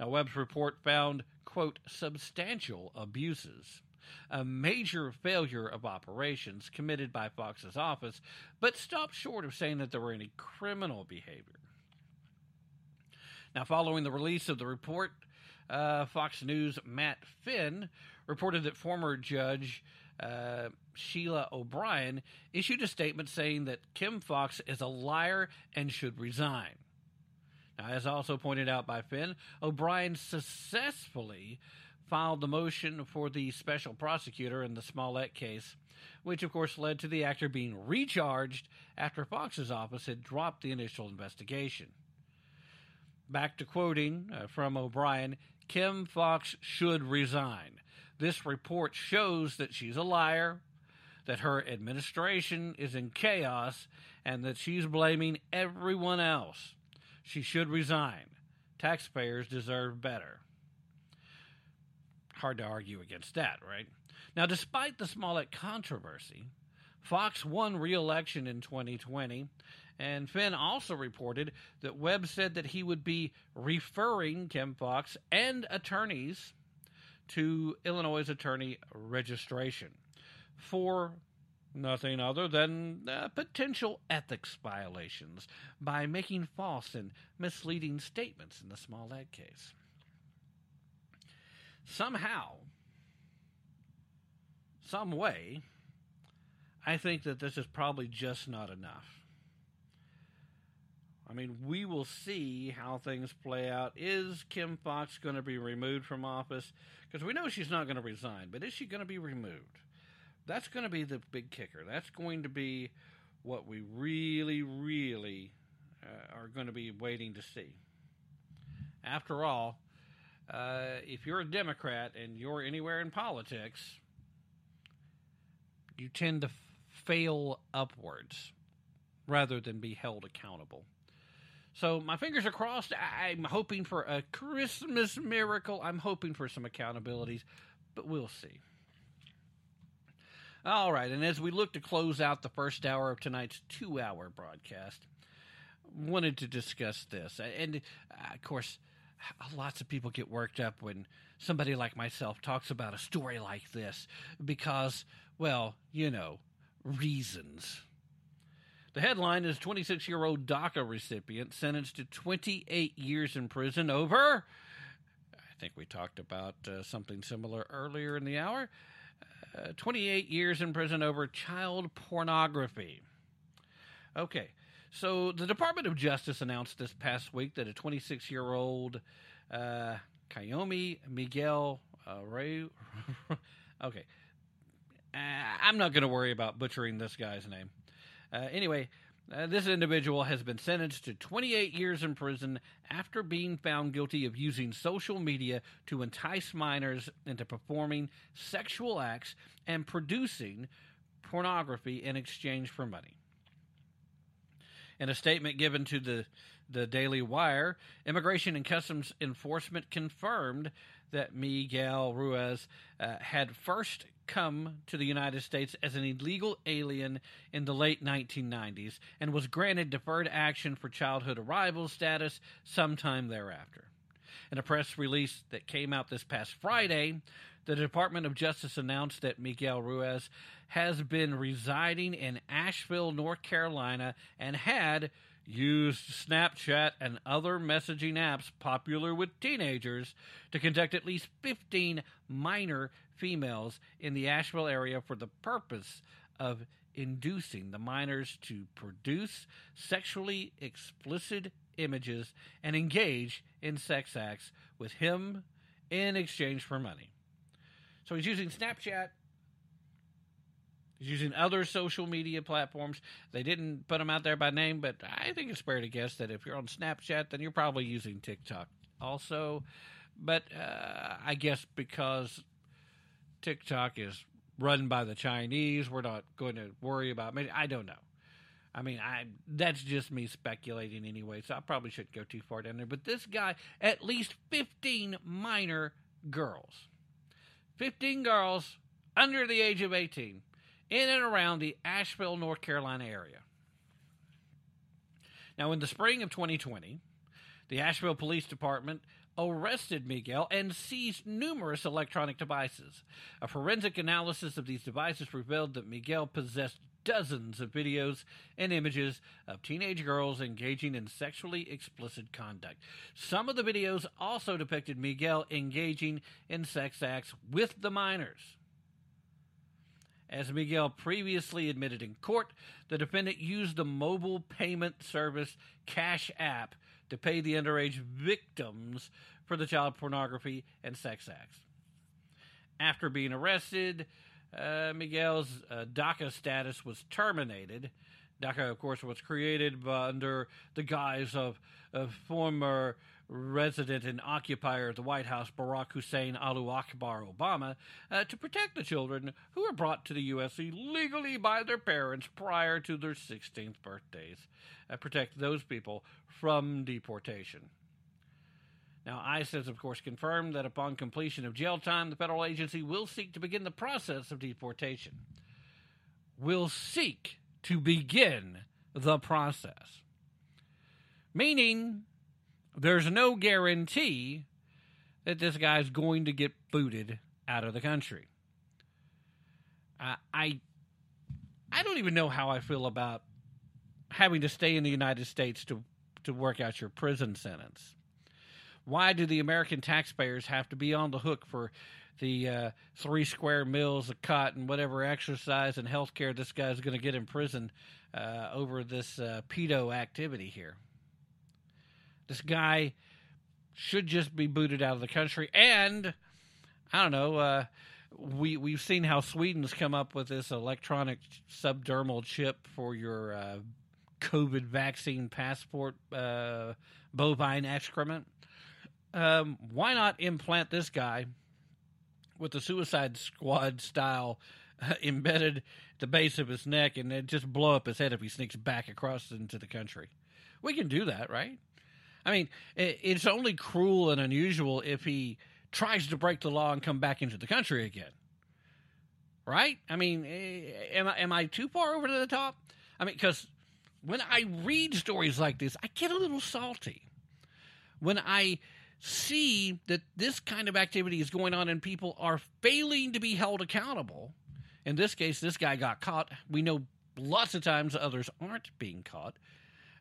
S2: Now, Webb's report found, quote, substantial abuses, a major failure of operations committed by Foxx's office, but stopped short of saying that there were any criminal behavior. Now, following the release of the report, uh, Fox News' Matt Finn reported that former judge uh, Sheila O'Brien issued a statement saying that Kim Foxx is a liar and should resign. As also pointed out by Finn, O'Brien successfully filed the motion for the special prosecutor in the Smollett case, which of course led to the actor being recharged after Foxx's office had dropped the initial investigation. Back to quoting uh, from O'Brien Kim Foxx should resign. This report shows that she's a liar, that her administration is in chaos, and that she's blaming everyone else. She should resign. Taxpayers deserve better. Hard to argue against that, right? Now, despite the Smollett controversy, Foxx won re election in 2020, and Finn also reported that Webb said that he would be referring Kim Foxx and attorneys to Illinois attorney registration for nothing other than uh, potential ethics violations by making false and misleading statements in the small Smollett case. Somehow, some way, I think that this is probably just not enough. I mean, we will see how things play out. Is Kim Foxx going to be removed from office? Because we know she's not going to resign, but is she going to be removed? That's going to be the big kicker. That's going to be what we really, really uh, are going to be waiting to see. After all, uh, if you're a Democrat and you're anywhere in politics, you tend to fail upwards rather than be held accountable. So my fingers are crossed. I'm hoping for a Christmas miracle. I'm hoping for some accountabilities, but we'll see. All right, and as we look to close out the first hour of tonight's two-hour broadcast, wanted to discuss this, and uh, of course, lots of people get worked up when somebody like myself talks about a story like this because, well, you know, reasons. The headline is 26 year old DACA recipient sentenced to 28 years in prison over. I think we talked about uh, something similar earlier in the hour. Uh, 28 years in prison over child pornography. Okay, So, the Department of Justice announced this past week that a 26 year old uh, Coyoami Miguel uh, Ray. okay. Uh, I'm not going to worry about butchering this guy's name. Uh, anyway, uh, this individual has been sentenced to 28 years in prison after being found guilty of using social media to entice minors into performing sexual acts and producing pornography in exchange for money. In a statement given to the, the Daily Wire, Immigration and Customs Enforcement confirmed that Miguel Ruiz uh, had first come to the United States as an illegal alien in the late 1990s and was granted deferred action for childhood arrival status sometime thereafter. In a press release that came out this past Friday, the Department of Justice announced that Miguel Ruiz has been residing in Asheville, North Carolina, and had used Snapchat and other messaging apps popular with teenagers to contact at least 15 minor females in the Asheville area for the purpose of inducing the minors to produce sexually explicit images and engage in sex acts with him in exchange for money. So he's using Snapchat. Using other social media platforms. They didn't put them out there by name, but I think it's fair to guess that if you're on Snapchat, then you're probably using TikTok also. But uh, I guess because TikTok is run by the Chinese, we're not going to worry about. Maybe I don't know. I mean, I that's just me speculating anyway, so I probably shouldn't go too far down there. But this guy, at least 15 minor girls, 15 girls under the age of 18, in and around the Asheville, North Carolina area. Now, in the spring of 2020, the Asheville Police Department arrested Miguel and seized numerous electronic devices. A forensic analysis of these devices revealed that Miguel possessed dozens of videos and images of teenage girls engaging in sexually explicit conduct. Some of the videos also depicted Miguel engaging in sex acts with the minors. As Miguel previously admitted in court, the defendant used the mobile payment service Cash App to pay the underage victims for the child pornography and sex acts. After being arrested, uh, Miguel's uh, DACA status was terminated. DACA, of course, was created by, under the guise of, of former resident and occupier of the White House, Barack Hussein Alu Akbar Obama, uh, to protect the children who were brought to the U.S. illegally by their parents prior to their 16th birthdays. Uh, protect those people from deportation. Now, ICE has, of course, confirmed that upon completion of jail time, the federal agency will seek to begin the process of deportation. Will seek to begin the process. Meaning, there's no guarantee that this guy's going to get booted out of the country. I, I don't even know how I feel about having to stay in the United States to to work out your prison sentence. Why do the American taxpayers have to be on the hook for the uh, three square meals, a cot, and whatever exercise and health care this guy's going to get in prison uh, over this uh, pedo activity here? This guy should just be booted out of the country. And I don't know. Uh, we we've seen how Sweden's come up with this electronic subdermal chip for your uh, COVID vaccine passport, uh, bovine excrement. Um, why not implant this guy with the Suicide Squad style uh, embedded at the base of his neck and then just blow up his head if he sneaks back across into the country? We can do that, right? I mean, it's only cruel and unusual if he tries to break the law and come back into the country again. Right? I mean, am I, am I too far over to the top? I mean, because when I read stories like this, I get a little salty. When I see that this kind of activity is going on and people are failing to be held accountable, in this case, this guy got caught. We know lots of times others aren't being caught.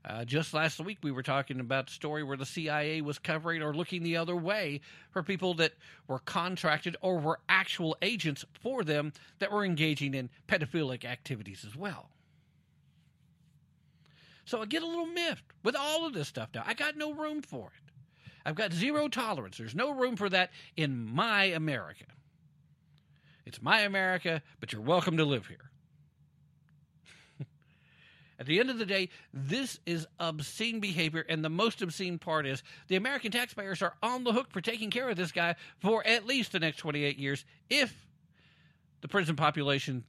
S2: Uh, just last week, we were talking about the story where the CIA was covering or looking the other way for people that were contracted or were actual agents for them that were engaging in pedophilic activities as well. So I get a little miffed with all of this stuff now. I got no room for it. I've got zero tolerance. There's no room for that in my America. It's my America, but you're welcome to live here. At the end of the day, this is obscene behavior, and the most obscene part is the American taxpayers are on the hook for taking care of this guy for at least the next 28 years if the prison population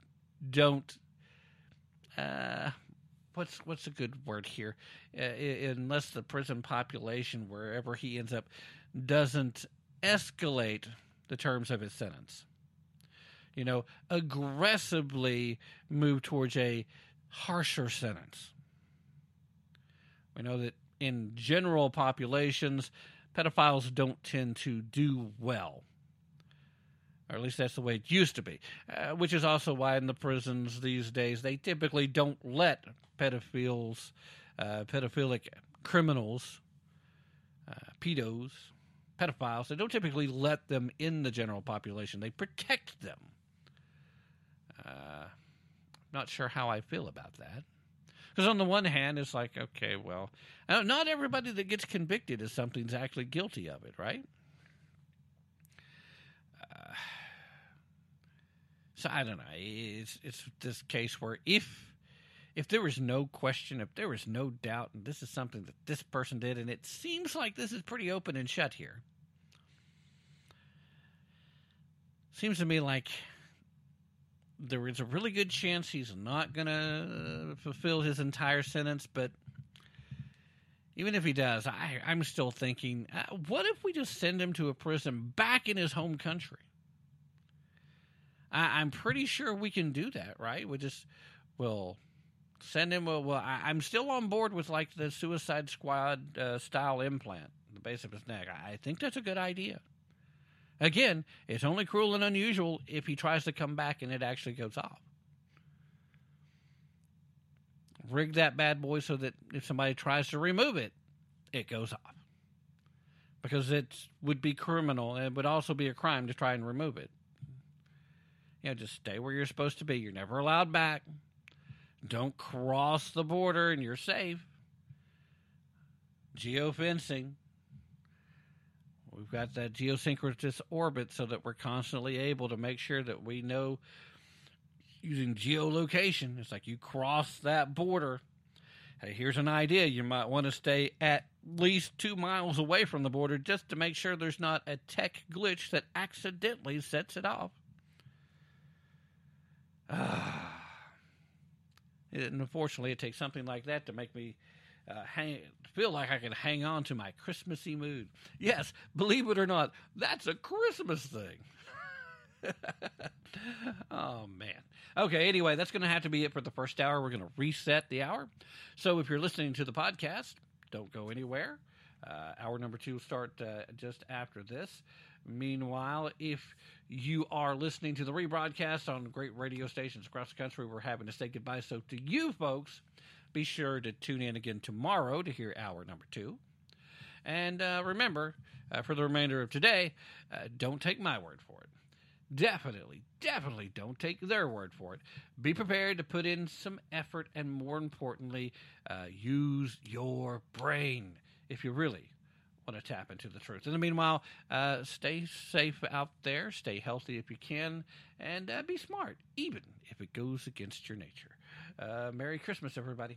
S2: don't. Uh, what's what's a good word here? Uh, unless the prison population, wherever he ends up, doesn't escalate the terms of his sentence. You know, aggressively move towards a harsher sentence. We know that in general populations, pedophiles don't tend to do well. Or at least that's the way it used to be. Uh, which is also why in the prisons these days, they typically don't let pedophiles, uh, pedophilic criminals, uh, pedos, pedophiles, they don't typically let them in the general population. They protect them. Not sure how I feel about that. Because on the one hand, it's like, okay, well, not everybody that gets convicted is something's actually guilty of it, right? Uh, so I don't know. It's it's this case where if if there was no question, if there was no doubt, and this is something that this person did, and it seems like this is pretty open and shut here. Seems to me like there is a really good chance he's not going to fulfill his entire sentence, but even if he does, I, I'm still thinking, uh, what if we just send him to a prison back in his home country? I, I'm pretty sure we can do that, right? We just, we'll send him. Well, I, I'm still on board with like the Suicide Squad uh, style implant, in the base of his neck. I, I think that's a good idea. Again, it's only cruel and unusual if he tries to come back and it actually goes off. Rig that bad boy so that if somebody tries to remove it, it goes off. Because it would be criminal and it would also be a crime to try and remove it. You know, just stay where you're supposed to be. You're never allowed back. Don't cross the border and you're safe. Geofencing. We've got that geosynchronous orbit so that we're constantly able to make sure that we know using geolocation. It's like you cross that border. Hey, here's an idea. You might want to stay at least two miles away from the border just to make sure there's not a tech glitch that accidentally sets it off. Ah. And unfortunately, it takes something like that to make me uh, hang, feel like I can hang on to my Christmassy mood. Yes, believe it or not, that's a Christmas thing. oh man. Okay, anyway, that's going to have to be it for the first hour. We're going to reset the hour. So if you're listening to the podcast, don't go anywhere. Uh, hour number two will start uh, just after this. Meanwhile, if you are listening to the rebroadcast on great radio stations across the country, we're having to say goodbye. So to you folks, be sure to tune in again tomorrow to hear hour number two. And uh, remember, uh, for the remainder of today, uh, don't take my word for it. Definitely, definitely don't take their word for it. Be prepared to put in some effort and, more importantly, uh, use your brain if you really want to tap into the truth. In the meanwhile, uh, stay safe out there, stay healthy if you can, and uh, be smart, even if it goes against your nature. Uh, Merry Christmas, everybody.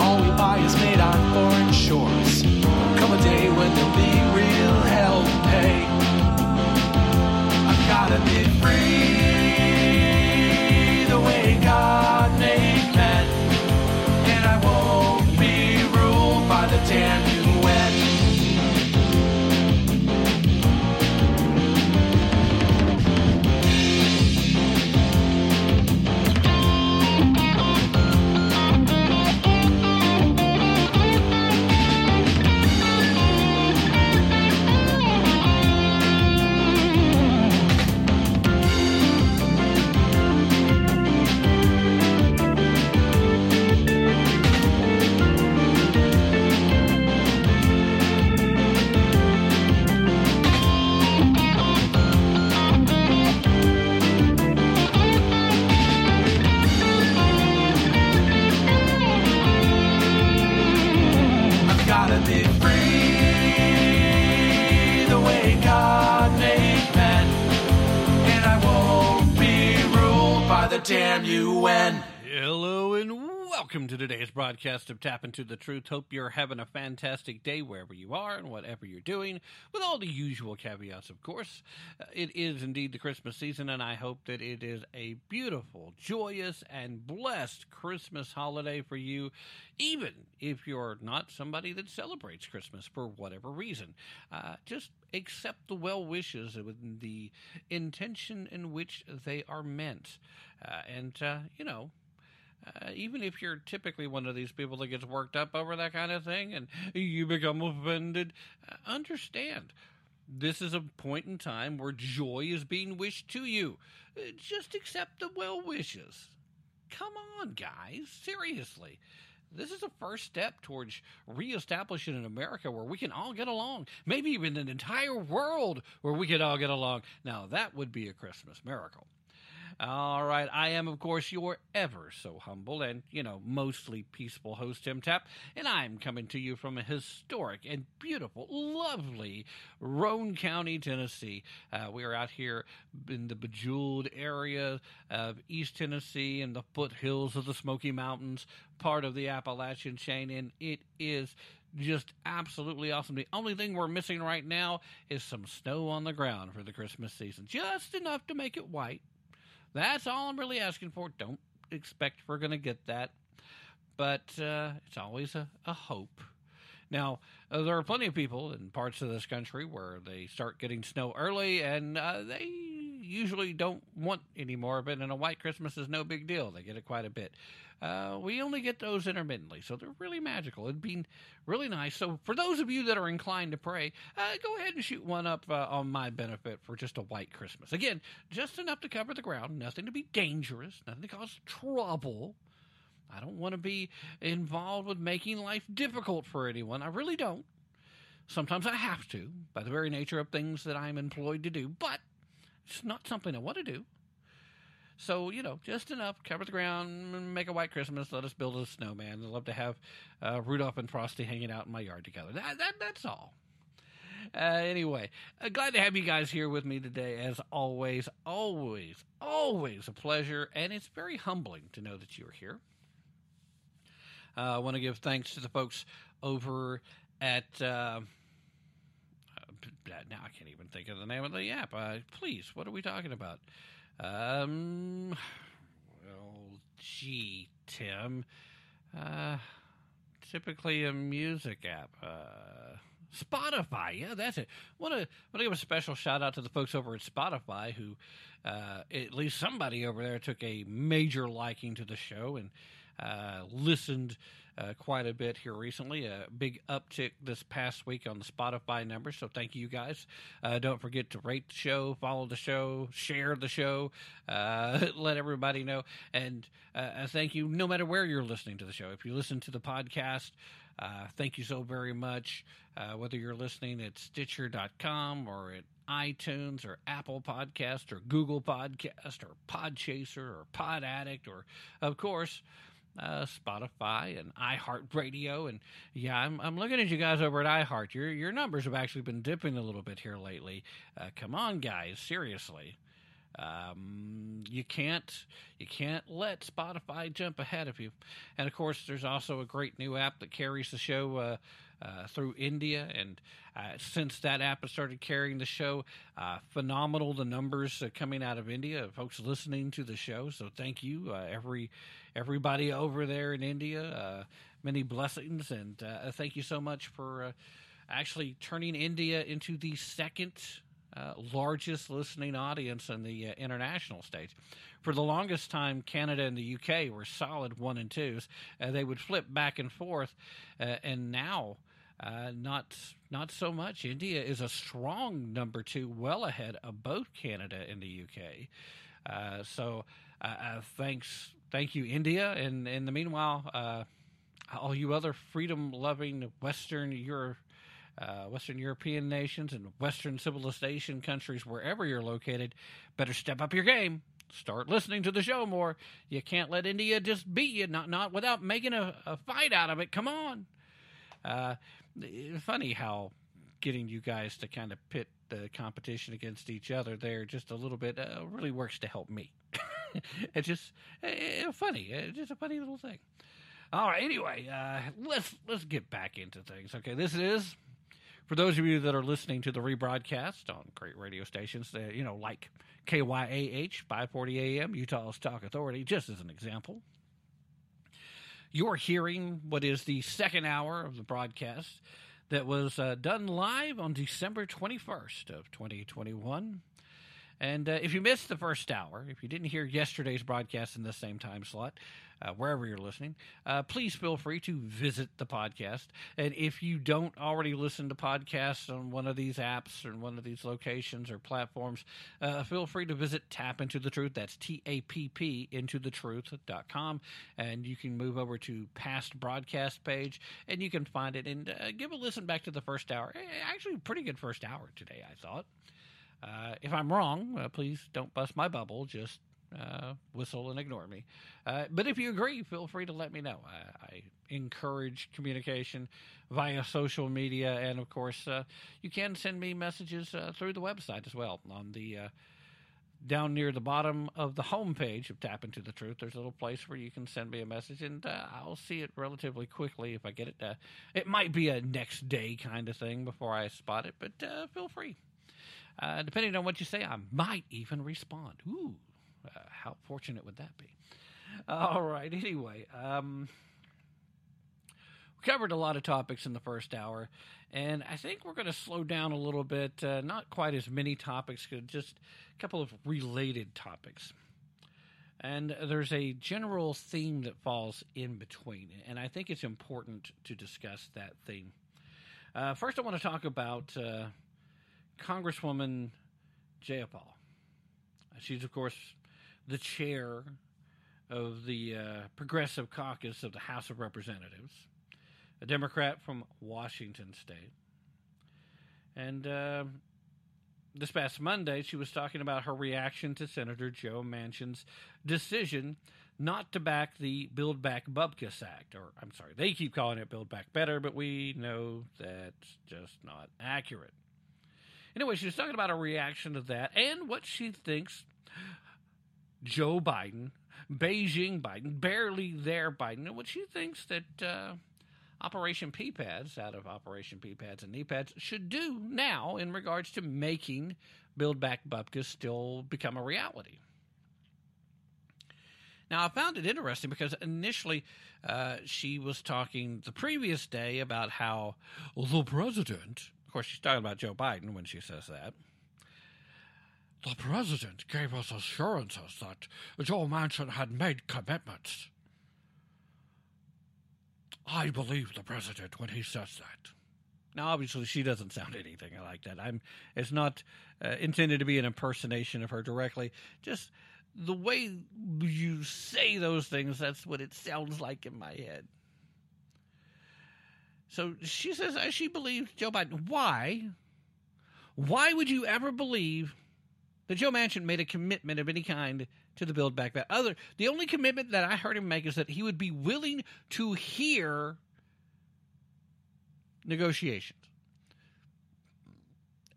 S1: All we buy is made on foreign shores. Come a day when there'll be real hell to pay. I've gotta be free the way God made men. And I won't be ruled by the damn ruled by the damn UN.
S2: Hello and welcome to today's broadcast of Tap Into the Truth. Hope you're having a fantastic day wherever you are and whatever you're doing, with all the usual caveats, of course. Uh, it is indeed the Christmas season, and I hope that it is a beautiful, joyous, and blessed Christmas holiday for you, even if you're not somebody that celebrates Christmas for whatever reason. Uh, just accept the well wishes with the intention in which they are meant. Uh, and, uh, you know, uh, even if you're typically one of these people that gets worked up over that kind of thing and you become offended, uh, understand this is a point in time where joy is being wished to you. Uh, Just accept the well wishes. Come on, guys, seriously. This is a first step towards reestablishing an America where we can all get along. Maybe even an entire world where we could all get along. Now, that would be a Christmas miracle. All right. I am, of course, your ever so humble and, you know, mostly peaceful host, Tim Tapp, and I'm coming to you from a historic and beautiful, lovely Roane County, Tennessee. Uh, we are out here in the bejeweled area of East Tennessee and the foothills of the Smoky Mountains, part of the Appalachian chain, and it is just absolutely awesome. The only thing we're missing right now is some snow on the ground for the Christmas season, just enough to make it white. That's all I'm really asking for. Don't expect we're going to get that, but uh, it's always a, a hope. Now, uh, there are plenty of people in parts of this country where they start getting snow early and uh, they usually don't want any more of it, and a white Christmas is no big deal. They get it quite a bit. Uh, we only get those intermittently, so they're really magical. It'd be really nice. So, for those of you that are inclined to pray, uh, go ahead and shoot one up uh, on my benefit for just a white Christmas. Again, just enough to cover the ground, nothing to be dangerous, nothing to cause trouble. I don't want to be involved with making life difficult for anyone. I really don't. Sometimes I have to, by the very nature of things that I'm employed to do, but it's not something I want to do. So, you know, just enough, cover the ground, make a white Christmas, let us build a snowman. I'd love to have uh, Rudolph and Frosty hanging out in my yard together. That, that, that's all. Uh, anyway, uh, glad to have you guys here with me today. As always, always, always a pleasure, and it's very humbling to know that you're here. Uh, I want to give thanks to the folks over at. Now I can't even think of the name of the app. Uh, please, what are we talking about? Um, well, gee, Tim. Uh, typically a music app. Uh, Spotify, yeah, that's it. Want to want to give a special shout out to the folks over at Spotify who, uh, at least somebody over there took a major liking to the show and uh, listened uh, quite a bit here recently. A big uptick this past week on the Spotify numbers. So thank you guys. Uh, don't forget to rate the show, follow the show, share the show, uh, let everybody know. And uh, uh, thank you no matter where you're listening to the show. If you listen to the podcast, uh, thank you so very much. Whether you're listening at Stitcher.com or at iTunes or Apple Podcast or Google Podcast or Podchaser or Pod Addict or, of course, uh, Spotify and iHeartRadio. And yeah, I'm, I'm looking at you guys over at iHeart. Your your numbers have actually been dipping a little bit here lately. Uh, come on, guys, seriously. Um, you can't you can't let Spotify jump ahead of you. And of course, there's also a great new app that carries the show uh, uh, through India. And uh, since that app has started carrying the show, uh, phenomenal the numbers uh, coming out of India, folks listening to the show. So thank you, uh, every everybody over there in India. Uh, many blessings, and uh, thank you so much for uh, actually turning India into the second uh, largest listening audience in the uh, international stage. For the longest time, Canada and the UK were solid one and twos. Uh, they would flip back and forth, and now. Not not so much. India is a strong number two, well ahead of both Canada and the UK. So thanks, thank you, India. And in the meanwhile, uh, all you other freedom-loving Western Europe uh, Western European nations and Western civilization countries, wherever you're located, better step up your game. Start listening to the show more. You can't let India just beat you, not not without making a, a fight out of it. Come on. Uh, funny how getting you guys to kind of pit the competition against each other there just a little bit uh, really works to help me. it's just uh, funny. It's just a funny little thing. All right. Anyway, uh, let's let's get back into things. Okay, this is for those of you that are listening to the rebroadcast on great radio stations, uh, you know, like KYAH 540 AM, Utah's Talk Authority, just as an example. You're hearing what is the second hour of the broadcast that was uh, done live on December 21st of 2021. And uh, if you missed the first hour, if you didn't hear yesterday's broadcast in the same time slot, uh, wherever you're listening, uh, please feel free to visit the podcast. And if you don't already listen to podcasts on one of these apps or one of these locations or platforms, uh, feel free to visit Tap Into the Truth. That's T A P P into the truth.com. And you can move over to past broadcast page and you can find it and uh, give a listen back to the first hour. Actually, pretty good first hour today, I thought. Uh, if I'm wrong, uh, please don't bust my bubble. Just uh, whistle and ignore me. Uh, but if you agree, feel free to let me know. I, I encourage communication via social media, and of course, uh, you can send me messages uh, through the website as well. On the down near the bottom of the homepage of Tap Into the Truth, there's a little place where you can send me a message, and uh, I'll see it relatively quickly if I get it. Uh, it might be a next day kind of thing before I spot it, but uh, feel free. Uh, depending on what you say, I might even respond. Ooh, uh, how fortunate would that be? All right. Anyway, um, we covered a lot of topics in the first hour, and I think we're going to slow down a little bit. Uh, not quite as many topics, just a couple of related topics. And there's a general theme that falls in between, and I think it's important to discuss that theme. Uh, first, I want to talk about uh, Congresswoman Jayapal. She's, of course, the chair of the uh, Progressive Caucus of the House of Representatives, a Democrat from Washington State. And uh, this past Monday, she was talking about her reaction to Senator Joe Manchin's decision not to back the Build Back Bubkus Act. Or, I'm sorry, they keep calling it Build Back Better, but we know that's just not accurate. Anyway, she was talking about her reaction to that and what she thinks Joe Biden, Beijing Biden, barely there Biden, and what she thinks that uh, Operation P pads, out of Operation P pads and knee pads, should do now in regards to making Build Back Bupkis still become a reality. Now, I found it interesting because initially uh, she was talking the previous day about how the president, course, she's talking about Joe Biden when she says that. The president gave us assurances that Joe Manchin had made commitments. I believe the president when he says that. Now, obviously, she doesn't sound anything like that. I'm. It's not uh, intended to be an impersonation of her directly. Just the way you say those things, that's what it sounds like in my head. So she says she believes Joe Biden. Why? Why would you ever believe that Joe Manchin made a commitment of any kind to the Build Back Better? Other, the only commitment that I heard him make is that he would be willing to hear negotiations,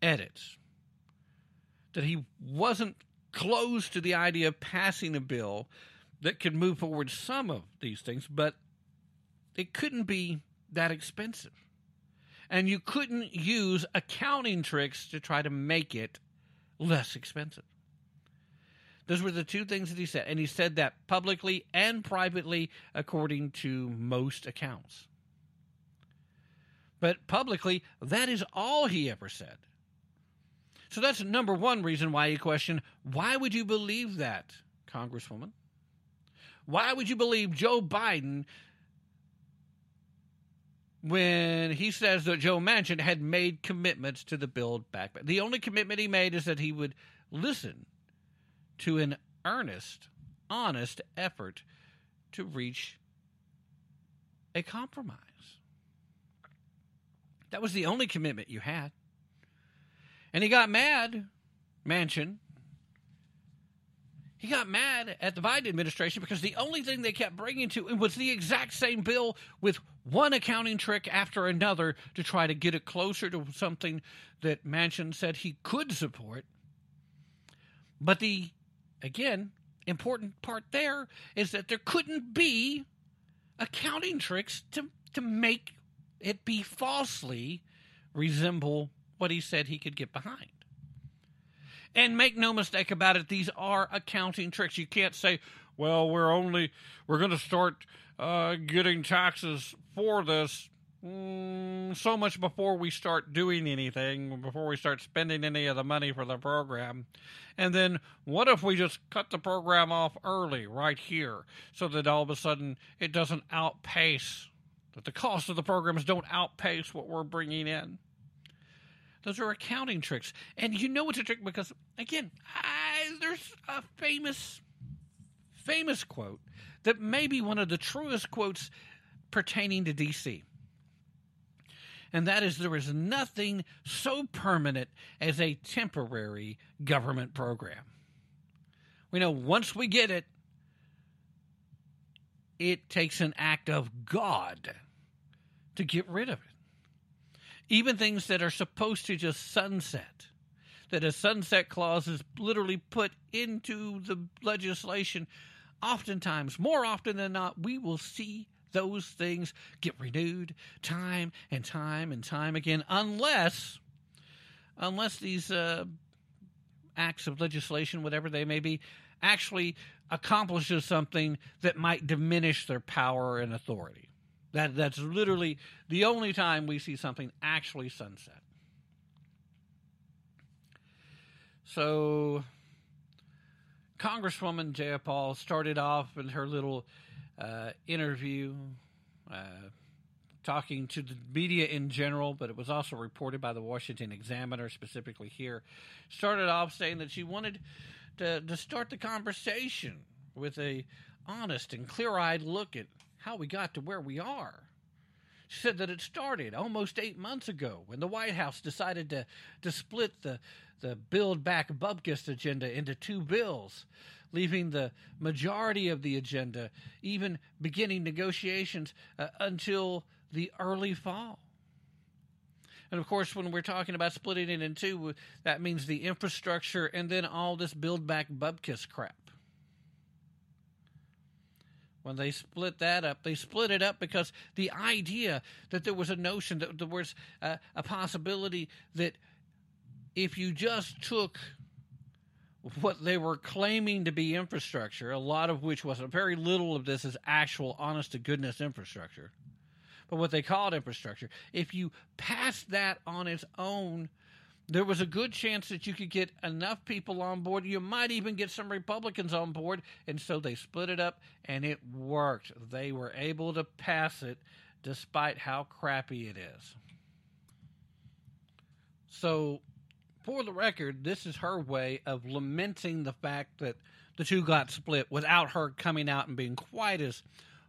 S2: edits, that he wasn't close to the idea of passing a bill that could move forward some of these things, but it couldn't be that expensive. And you couldn't use accounting tricks to try to make it less expensive. Those were the two things that he said. And he said that publicly and privately, according to most accounts. But publicly, that is all he ever said. So that's number one reason why you question why would you believe that, Congresswoman? Why would you believe Joe Biden when he says that Joe Manchin had made commitments to the Build Back Better? The only commitment he made is that he would listen to an earnest, honest effort to reach a compromise. That was the only commitment you had. And he got mad, Manchin. He got mad at the Biden administration because the only thing they kept bringing to him was the exact same bill with one accounting trick after another to try to get it closer to something that Manchin said he could support. But the, again, important part there is that there couldn't be accounting tricks to, to make it be falsely resemble what he said he could get behind. And make no mistake about it, these are accounting tricks. You can't say, well, we're only, we're going to start uh, getting taxes for this mm, so much before we start doing anything, before we start spending any of the money for the program. And then what if we just cut the program off early right here so that all of a sudden it doesn't outpace, that the cost of the programs don't outpace what we're bringing in? Those are accounting tricks. And you know it's a trick because, again, I, there's a famous, famous quote that may be one of the truest quotes pertaining to D.C. And that is there is nothing so permanent as a temporary government program. We know once we get it, it takes an act of God to get rid of it even things that are supposed to just sunset, that a sunset clause is literally put into the legislation, oftentimes, more often than not, we will see those things get renewed time and time and time again, unless, unless these uh, acts of legislation, whatever they may be, actually accomplishes something that might diminish their power and authority. That that's literally the only time we see something actually sunset. So Congresswoman Jayapal started off in her little uh, interview uh, talking to the media in general, but it was also reported by the Washington Examiner, specifically here. Started off saying that she wanted to, to start the conversation with a honest and clear-eyed look at how we got to where we are. She said that it started almost eight months ago when the White House decided to, to split the, the Build Back Bubkus agenda into two bills, leaving the majority of the agenda even beginning negotiations uh, until the early fall. And of course, when we're talking about splitting it in two, that means the infrastructure and then all this Build Back Bubkus crap when they split that up, they split it up because the idea that there was a notion that there was a, a possibility that if you just took what they were claiming to be infrastructure, a lot of which wasn't, very little of this is actual honest to goodness infrastructure. But what they called infrastructure, if you passed that on its own, there was a good chance that you could get enough people on board. You might even get some Republicans on board. And so they split it up and it worked. They were able to pass it despite how crappy it is. So, for the record, this is her way of lamenting the fact that the two got split without her coming out and being quite as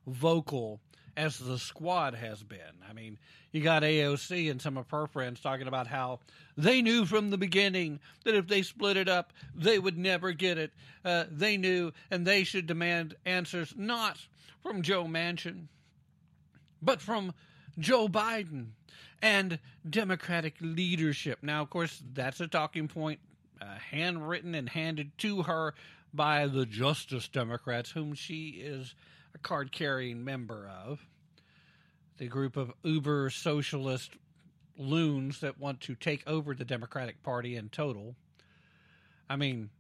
S2: vocal as the squad has been. I mean, you got AOC and some of her friends talking about how they knew from the beginning that if they split it up, they would never get it. Uh, they knew, and they should demand answers not from Joe Manchin, but from Joe Biden and Democratic leadership. Now, of course, that's a talking point uh, handwritten and handed to her by the Justice Democrats, whom she is a card carrying member of. The group of uber socialist loons that want to take over the Democratic Party in total. I mean,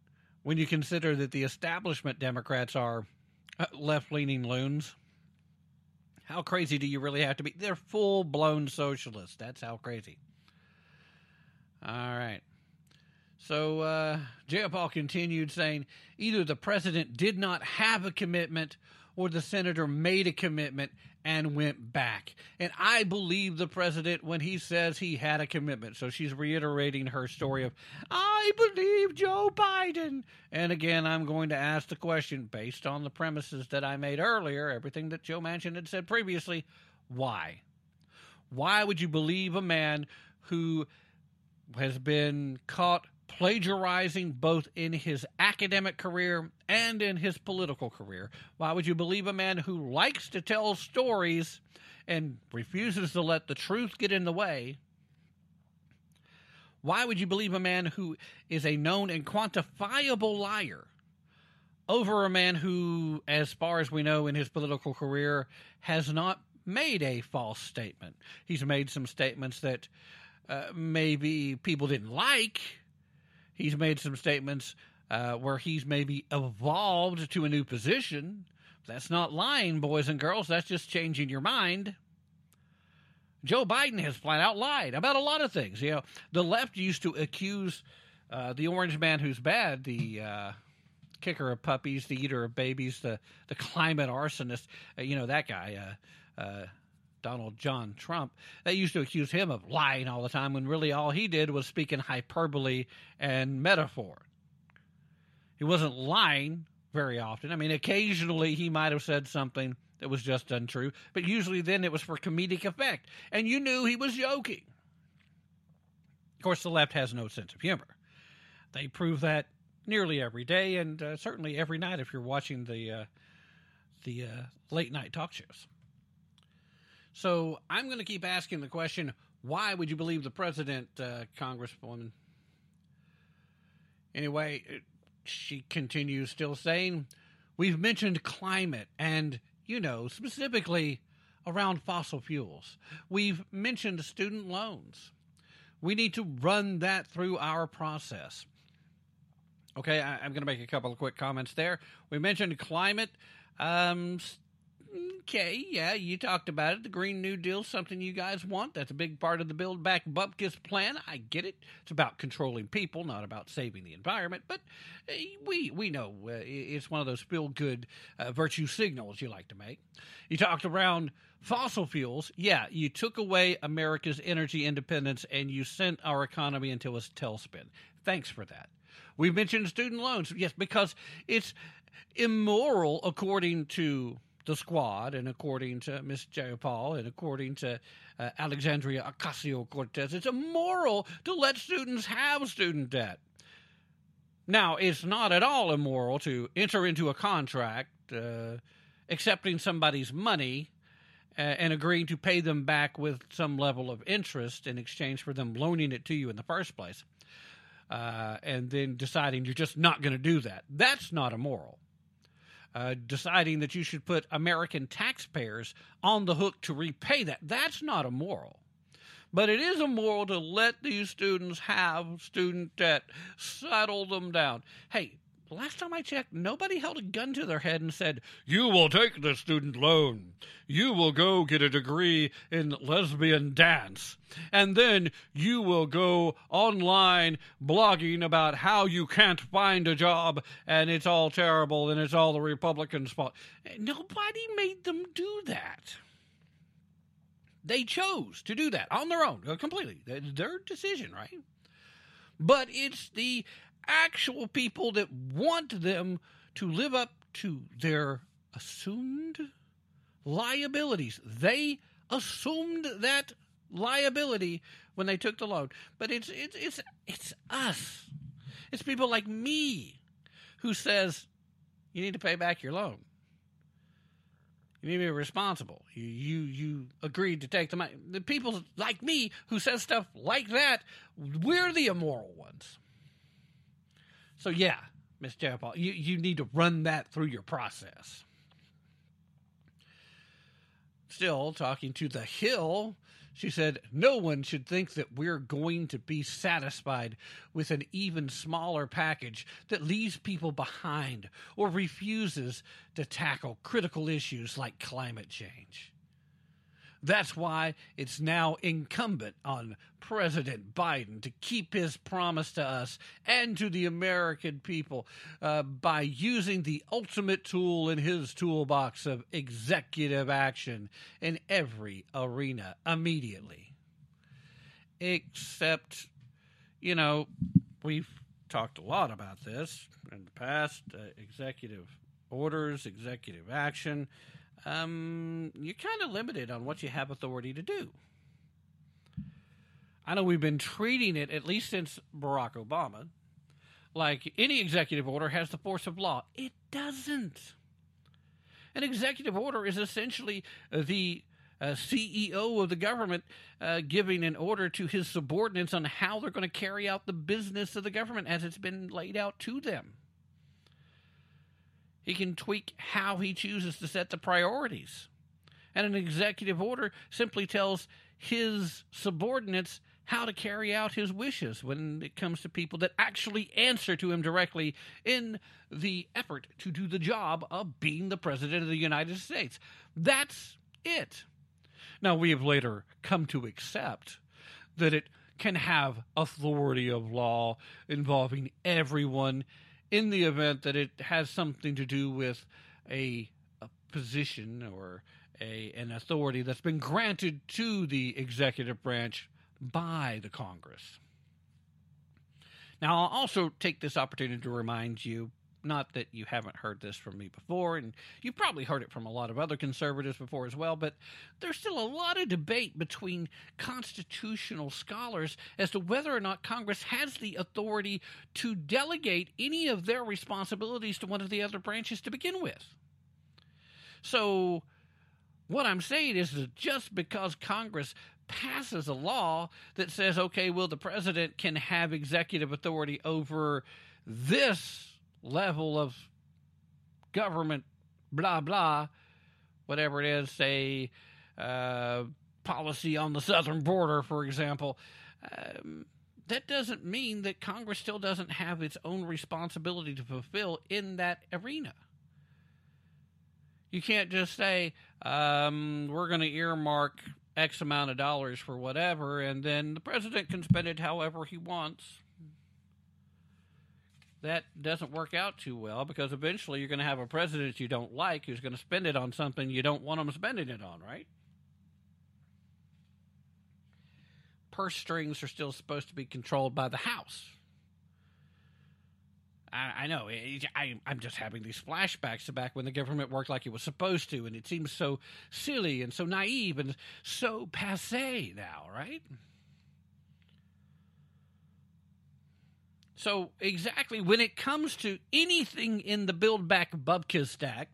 S2: when you consider that the establishment Democrats are left leaning loons, how crazy do you really have to be? They're full blown socialists. That's how crazy. All right. So uh, Jayapal continued saying either the president did not have a commitment or the senator made a commitment and went back. And I believe the president when he says he had a commitment. So she's reiterating her story of, I believe Joe Biden. And again, I'm going to ask the question based on the premises that I made earlier, everything that Joe Manchin had said previously, why? Why would you believe a man who has been caught plagiarizing both in his academic career and in his political career. Why would you believe a man who likes to tell stories and refuses to let the truth get in the way? Why would you believe a man who is a known and quantifiable liar over a man who, as far as we know in his political career, has not made a false statement? He's made some statements that uh, maybe people didn't like. He's made some statements uh, where he's maybe evolved to a new position. That's not lying, boys and girls. That's just changing your mind. Joe Biden has flat out lied about a lot of things. You know, the left used to accuse uh, the orange man who's bad, the uh, kicker of puppies, the eater of babies, the the climate arsonist. Uh, you know that guy, uh, uh, Donald John Trump. They used to accuse him of lying all the time when really all he did was speak in hyperbole and metaphor. He wasn't lying very often. I mean, occasionally he might have said something that was just untrue, but usually then it was for comedic effect, and you knew he was joking. Of course, the left has no sense of humor. They prove that nearly every day, and uh, certainly every night if you're watching the uh, the uh, late night talk shows. So I'm going to keep asking the question: Why would you believe the president, uh, Congresswoman? Anyway, she continues still saying, "We've mentioned climate, and you know specifically around fossil fuels. We've mentioned student loans. We need to run that through our process." Okay, I, I'm going to make a couple of quick comments there. We mentioned climate. Um, okay, yeah, you talked about it. The Green New Deal, something you guys want. That's a big part of the Build Back Bupkis plan. I get it. It's about controlling people, not about saving the environment. But uh, we we know uh, it's one of those feel good uh, virtue signals you like to make. You talked around fossil fuels. Yeah, you took away America's energy independence and you sent our economy into a tailspin. Thanks for that. We mentioned student loans, yes, because it's immoral according to the squad and according to Miss Jayapal and according to uh, Alexandria Ocasio Cortez. It's immoral to let students have student debt. Now, it's not at all immoral to enter into a contract uh, accepting somebody's money uh, and agreeing to pay them back with some level of interest in exchange for them loaning it to you in the first place uh, and then deciding you're just not going to do that. That's not immoral. Uh, deciding that you should put American taxpayers on the hook to repay that, that's not immoral. But it is immoral to let these students have student debt, settle them down. Hey, last time I checked, nobody held a gun to their head and said, You will take the student loan. You will go get a degree in lesbian dance. And then you will go online blogging about how you can't find a job and it's all terrible and it's all the Republicans' fault. Nobody made them do that. They chose to do that on their own, uh, completely. It's their decision, right? But it's the actual people that want them to live up to their assumed liabilities. They assumed that liability when they took the loan. But it's it's it's it's us. It's people like me who says you need to pay back your loan. You need to be responsible. You, you you agreed to take the money. The people like me who says stuff like that, we're the immoral ones. So yeah, Miss Paul, you, you need to run that through your process. Still talking to the Hill, she said, No one should think that we're going to be satisfied with an even smaller package that leaves people behind or refuses to tackle critical issues like climate change. That's why it's now incumbent on President Biden to keep his promise to us and to the American people uh, by using the ultimate tool in his toolbox of executive action in every arena immediately. Except, you know, we've talked a lot about this in the past uh, executive orders, executive action um, you're kind of limited on what you have authority to do. I know we've been treating it, at least since Barack Obama, like any executive order has the force of law. It doesn't. An executive order is essentially the uh, CEO of the government uh, giving an order to his subordinates on how they're going to carry out the business of the government as it's been laid out to them. He can tweak how he chooses to set the priorities. And an executive order simply tells his subordinates how to carry out his wishes when it comes to people that actually answer to him directly in the effort to do the job of being the President of the United States. That's it. Now, we have later come to accept that it can have authority of law involving everyone in the event that it has something to do with a, a position or a, an authority that's been granted to the executive branch by the Congress. Now, I'll also take this opportunity to remind you not that you haven't heard this from me before, and you've probably heard it from a lot of other conservatives before as well, but there's still a lot of debate between constitutional scholars as to whether or not Congress has the authority to delegate any of their responsibilities to one of the other branches to begin with. So, what I'm saying is that just because Congress passes a law that says, okay, well, the president can have executive authority over this level of government, blah, blah, whatever it is, say, uh, policy on the southern border, for example, um, that doesn't mean that Congress still doesn't have its own responsibility to fulfill in that arena. You can't just say, um, we're going to earmark X amount of dollars for whatever, and then the president can spend it however he wants that doesn't work out too well because eventually you're going to have a president you don't like who's going to spend it on something you don't want them spending it on, right? Purse strings are still supposed to be controlled by the House. I, I know. Eh, eh, I, I'm just having these flashbacks to back when the government worked like it was supposed to, and it seems so silly and so naive and so passe now, right? So, exactly when it comes to anything in the Build Back Bubkus Act,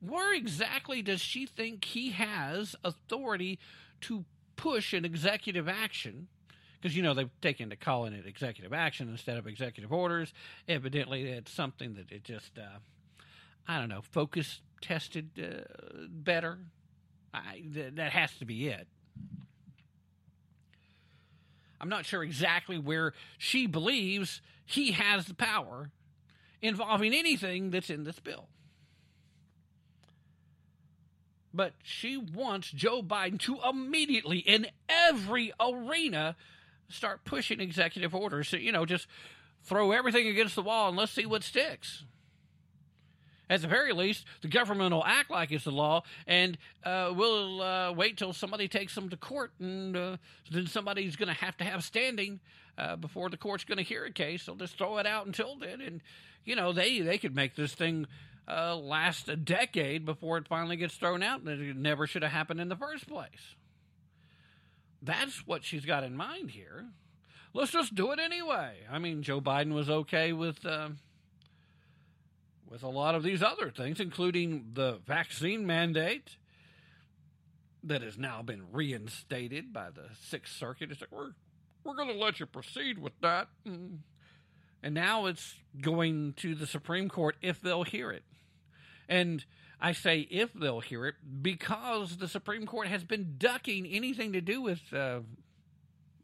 S2: where exactly does she think he has authority to push an executive action? Because, you know, they've taken to calling it executive action instead of executive orders. Evidently, it's something that it just, uh, I don't know, focus tested uh, better. I, th- that has to be it. I'm not sure exactly where she believes he has the power involving anything that's in this bill. But she wants Joe Biden to immediately, in every arena, start pushing executive orders. So, you know, just throw everything against the wall and let's see what sticks. At the very least, the government will act like it's the law, and uh, we'll uh, wait till somebody takes them to court, and uh, then somebody's going to have to have standing uh, before the court's going to hear a case. They'll just throw it out until then, and you know they they could make this thing uh, last a decade before it finally gets thrown out, and it never should have happened in the first place. That's what she's got in mind here. Let's just do it anyway. I mean, Joe Biden was okay with. Uh, with a lot of these other things, including the vaccine mandate that has now been reinstated by the Sixth Circuit. It's like, we're, we're going to let you proceed with that. Mm. And now it's going to the Supreme Court if they'll hear it. And I say if they'll hear it because the Supreme Court has been ducking anything to do with uh,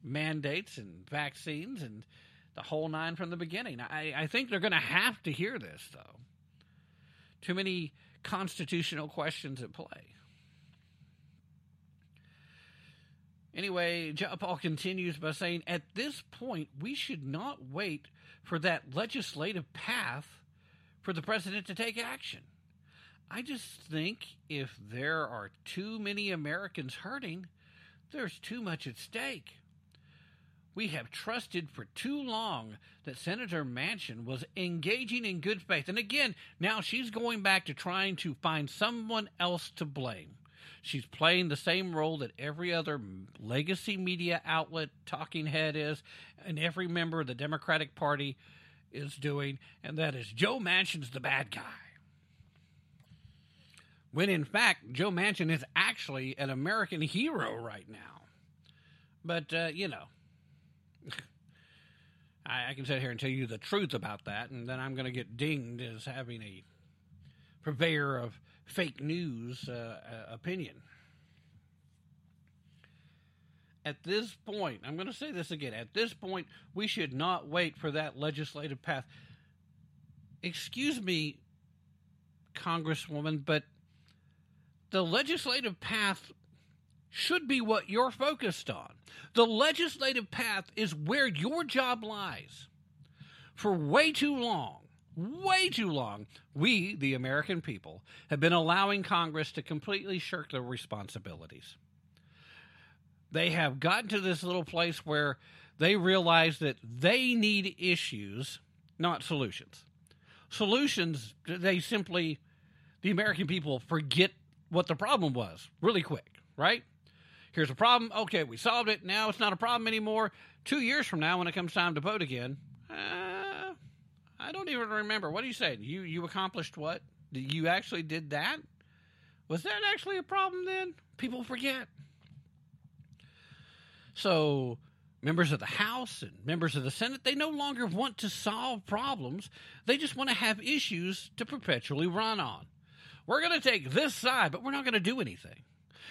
S2: mandates and vaccines and the whole nine from the beginning. I, I think they're going to have to hear this, though too many constitutional questions at play. Anyway, Paul continues by saying, at this point, we should not wait for that legislative path for the president to take action. I just think if there are too many Americans hurting, there's too much at stake. We have trusted for too long that Senator Manchin was engaging in good faith. And again, now she's going back to trying to find someone else to blame. She's playing the same role that every other legacy media outlet talking head is, and every member of the Democratic Party is doing, and that is Joe Manchin's the bad guy. When in fact, Joe Manchin is actually an American hero right now. But, uh, you know, I, I, can sit here and tell you the truth about that, and then I'm going to get dinged as having a purveyor of fake news uh, uh, opinion. At this point, I'm going to say this again. At this point, we should not wait for that legislative path. Excuse me, Congresswoman, but the legislative path should be what you're focused on. The legislative path is where your job lies. For way too long, way too long, we, the American people, have been allowing Congress to completely shirk their responsibilities. They have gotten to this little place where they realize that they need issues, not solutions. Solutions, they simply, the American people forget what the problem was really quick, right? Here's a problem. Okay, we solved it. Now it's not a problem anymore. Two years from now, when it comes time to vote again, uh, I don't even remember. What do you say? You you accomplished what? You actually did that? Was that actually a problem then? People forget. So, members of the House and members of the Senate, they no longer want to solve problems. They just want to have issues to perpetually run on. We're going to take this side, but we're not going to do anything.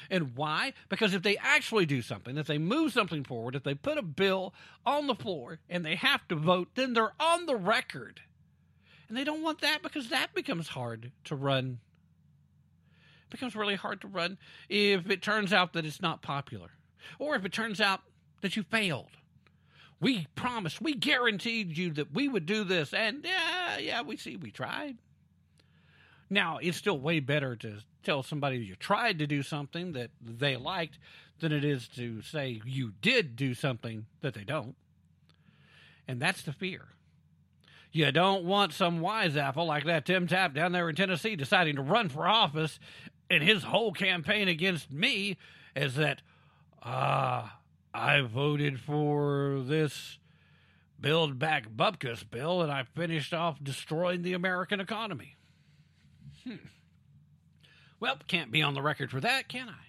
S2: And why? Because if they actually do something, if they move something forward, if they put a bill on the floor and they have to vote, then they're on the record. And they don't want that because that becomes hard to run. It becomes really hard to run if it turns out that it's not popular or if it turns out that you failed. We promised, we guaranteed you that we would do this, and yeah, yeah, we see we tried. Now, it's still way better to tell somebody you tried to do something that they liked than it is to say you did do something that they don't. And that's the fear. You don't want some wise apple like that Tim Tapp down there in Tennessee deciding to run for office, and his whole campaign against me is that, ah, uh, I voted for this Build Back Bupkis bill, and I finished off destroying the American economy. Hmm. Well, can't be on the record for that, can I?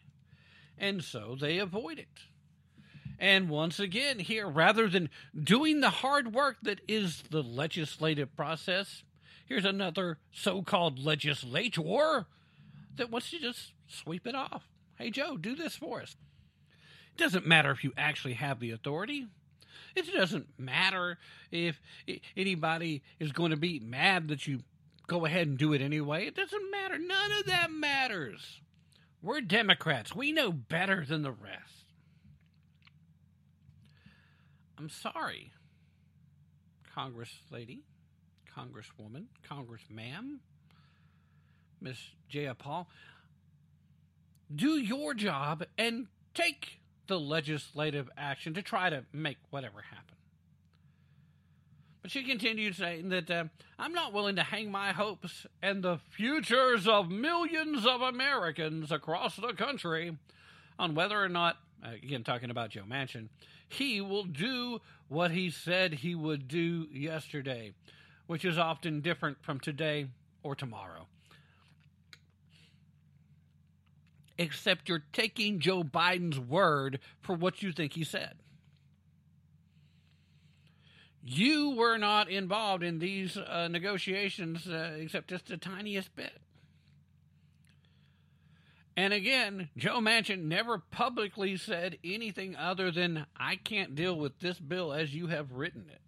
S2: And so they avoid it. And once again, here, rather than doing the hard work that is the legislative process, here's another so called legislator that wants to just sweep it off. Hey, Joe, do this for us. It doesn't matter if you actually have the authority. It doesn't matter if anybody is going to be mad that you go ahead and do it anyway. It doesn't matter. None of that matters. We're Democrats. We know better than the rest. I'm sorry, Congress lady, Congresswoman, Congressma'am, Miss Jayapal. Do your job and take the legislative action to try to make whatever happen. But she continued saying that uh, I'm not willing to hang my hopes and the futures of millions of Americans across the country on whether or not, uh, again, talking about Joe Manchin, he will do what he said he would do yesterday, which is often different from today or tomorrow. Except you're taking Joe Biden's word for what you think he said. You were not involved in these uh, negotiations uh, except just the tiniest bit. And again, Joe Manchin never publicly said anything other than, I can't deal with this bill as you have written it.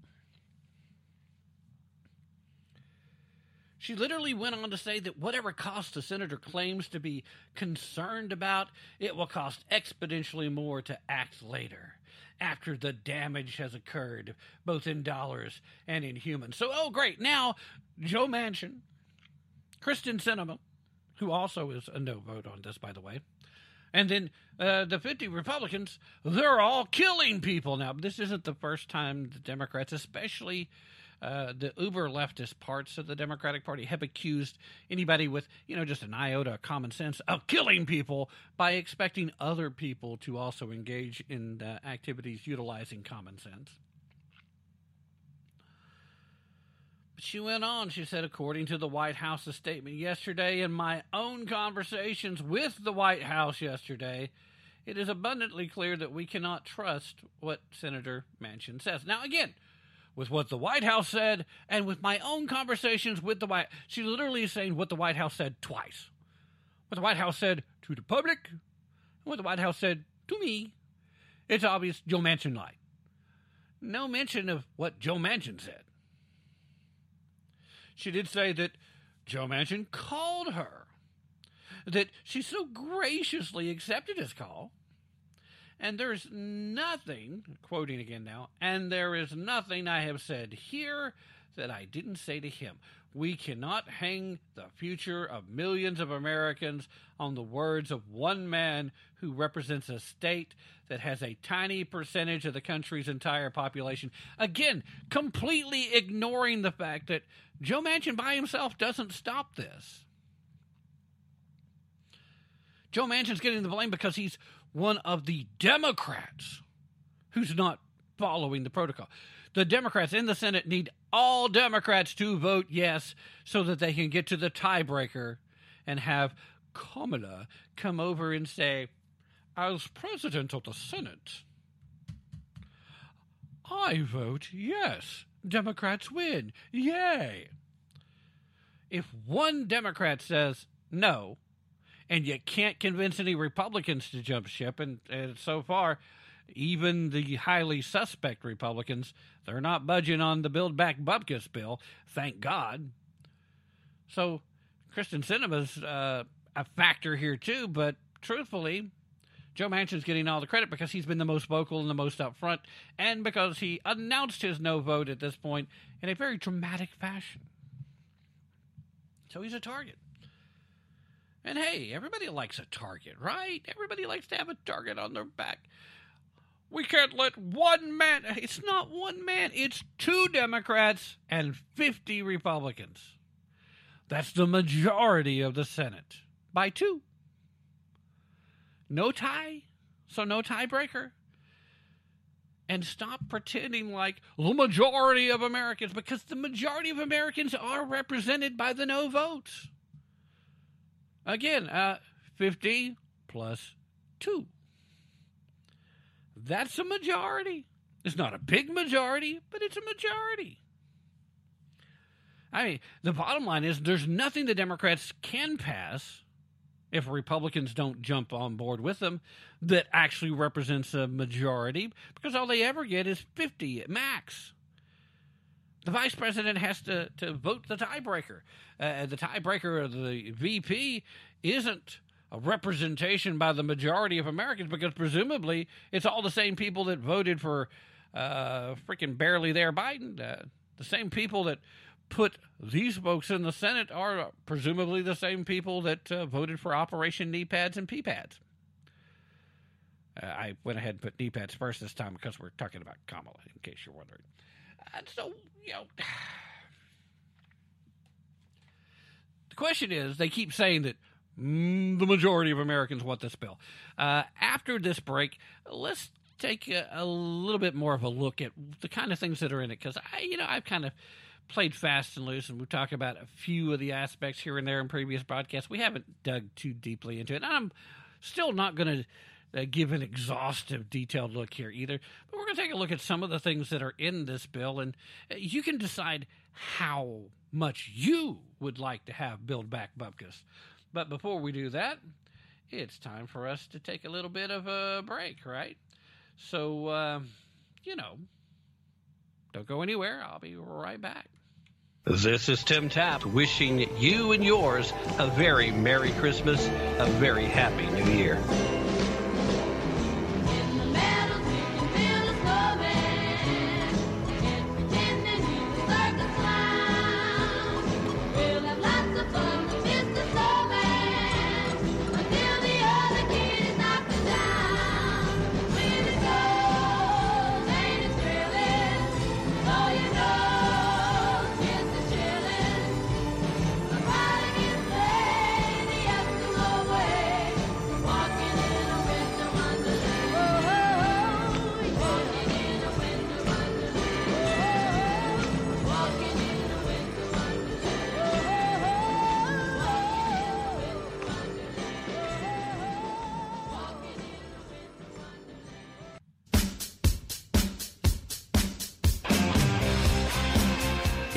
S2: She literally went on to say that whatever cost the senator claims to be concerned about, it will cost exponentially more to act later, after the damage has occurred, both in dollars and in humans. So, oh, great. Now, Joe Manchin, Kyrsten Sinema, who also is a no vote on this, by the way, and then uh, the 50 Republicans, they're all killing people now. This isn't the first time the Democrats, especially uh, the uber leftist parts of the Democratic Party, have accused anybody with, you know, just an iota of common sense of killing people by expecting other people to also engage in uh, activities utilizing common sense. She went on. She said, according to the White House's statement yesterday, in my own conversations with the White House yesterday, it is abundantly clear that we cannot trust what Senator Manchin says. Now, again, with what the White House said and with my own conversations with the White she literally is saying what the White House said twice. What the White House said to the public, and what the White House said to me. It's obvious Joe Manchin lied. No mention of what Joe Manchin said. She did say that Joe Manchin called her, that she so graciously accepted his call, and there's nothing, quoting again now, and there is nothing I have said here that I didn't say to him. We cannot hang the future of millions of Americans on the words of one man who represents a state that has a tiny percentage of the country's entire population. Again, completely ignoring the fact that Joe Manchin by himself doesn't stop this. Joe Manchin's getting the blame because he's one of the Democrats who's not following the protocol. The Democrats in the Senate need all Democrats to vote yes so that they can get to the tiebreaker and have Kamala come over and say, as president of the Senate, I vote yes. Democrats win. Yay. If one Democrat says no, and you can't convince any Republicans to jump ship, and, and so far, even the highly suspect Republicans, they're not budging on the Build Back Bupkis bill, thank God. So, Kyrsten Sinema's uh, a factor here too, but truthfully, Joe Manchin's getting all the credit because he's been the most vocal and the most upfront, and because he announced his no vote at this point in a very dramatic fashion. So he's a target. And hey, everybody likes a target, right? Everybody likes to have a target on their back. We can't let one man, it's not one man, it's two Democrats and 50 Republicans. That's the majority of the Senate by two. No tie, so no tiebreaker. And stop pretending like the majority of Americans, because the majority of Americans are represented by the no votes. Again, uh, 50 plus 2. That's a majority. It's not a big majority, but it's a majority. I mean, the bottom line is there's nothing the Democrats can pass if Republicans don't jump on board with them, that actually represents a majority because all they ever get is 50 at max. The vice president has to, to vote the tiebreaker. Uh, the tiebreaker of the VP isn't a representation by the majority of Americans because presumably it's all the same people that voted for uh, freaking barely there Biden. Uh, the same people that put these folks in the Senate are presumably the same people that uh, voted for Operation Knee Pads and Pee Pads. Uh, I went ahead and put knee pads first this time because we're talking about Kamala, in case you're wondering. And so, you know, the question is they keep saying that mm, the majority of Americans want this bill. Uh, after this break, let's take a, a little bit more of a look at the kind of things that are in it because I, you know, I've kind of played fast and loose, and we've talked about a few of the aspects here and there in previous broadcasts. We haven't dug too deeply into it. And I'm still not going to uh, give an exhaustive, detailed look here either, but we're going to take a look at some of the things that are in this bill, and uh, you can decide how much you would like to have Build Back Bupkis. But before we do that, it's time for us to take a little bit of a break, right? So, uh, you know, don't go anywhere. I'll be right back. This is Tim Tapp wishing you and yours a very Merry Christmas, a very Happy New Year.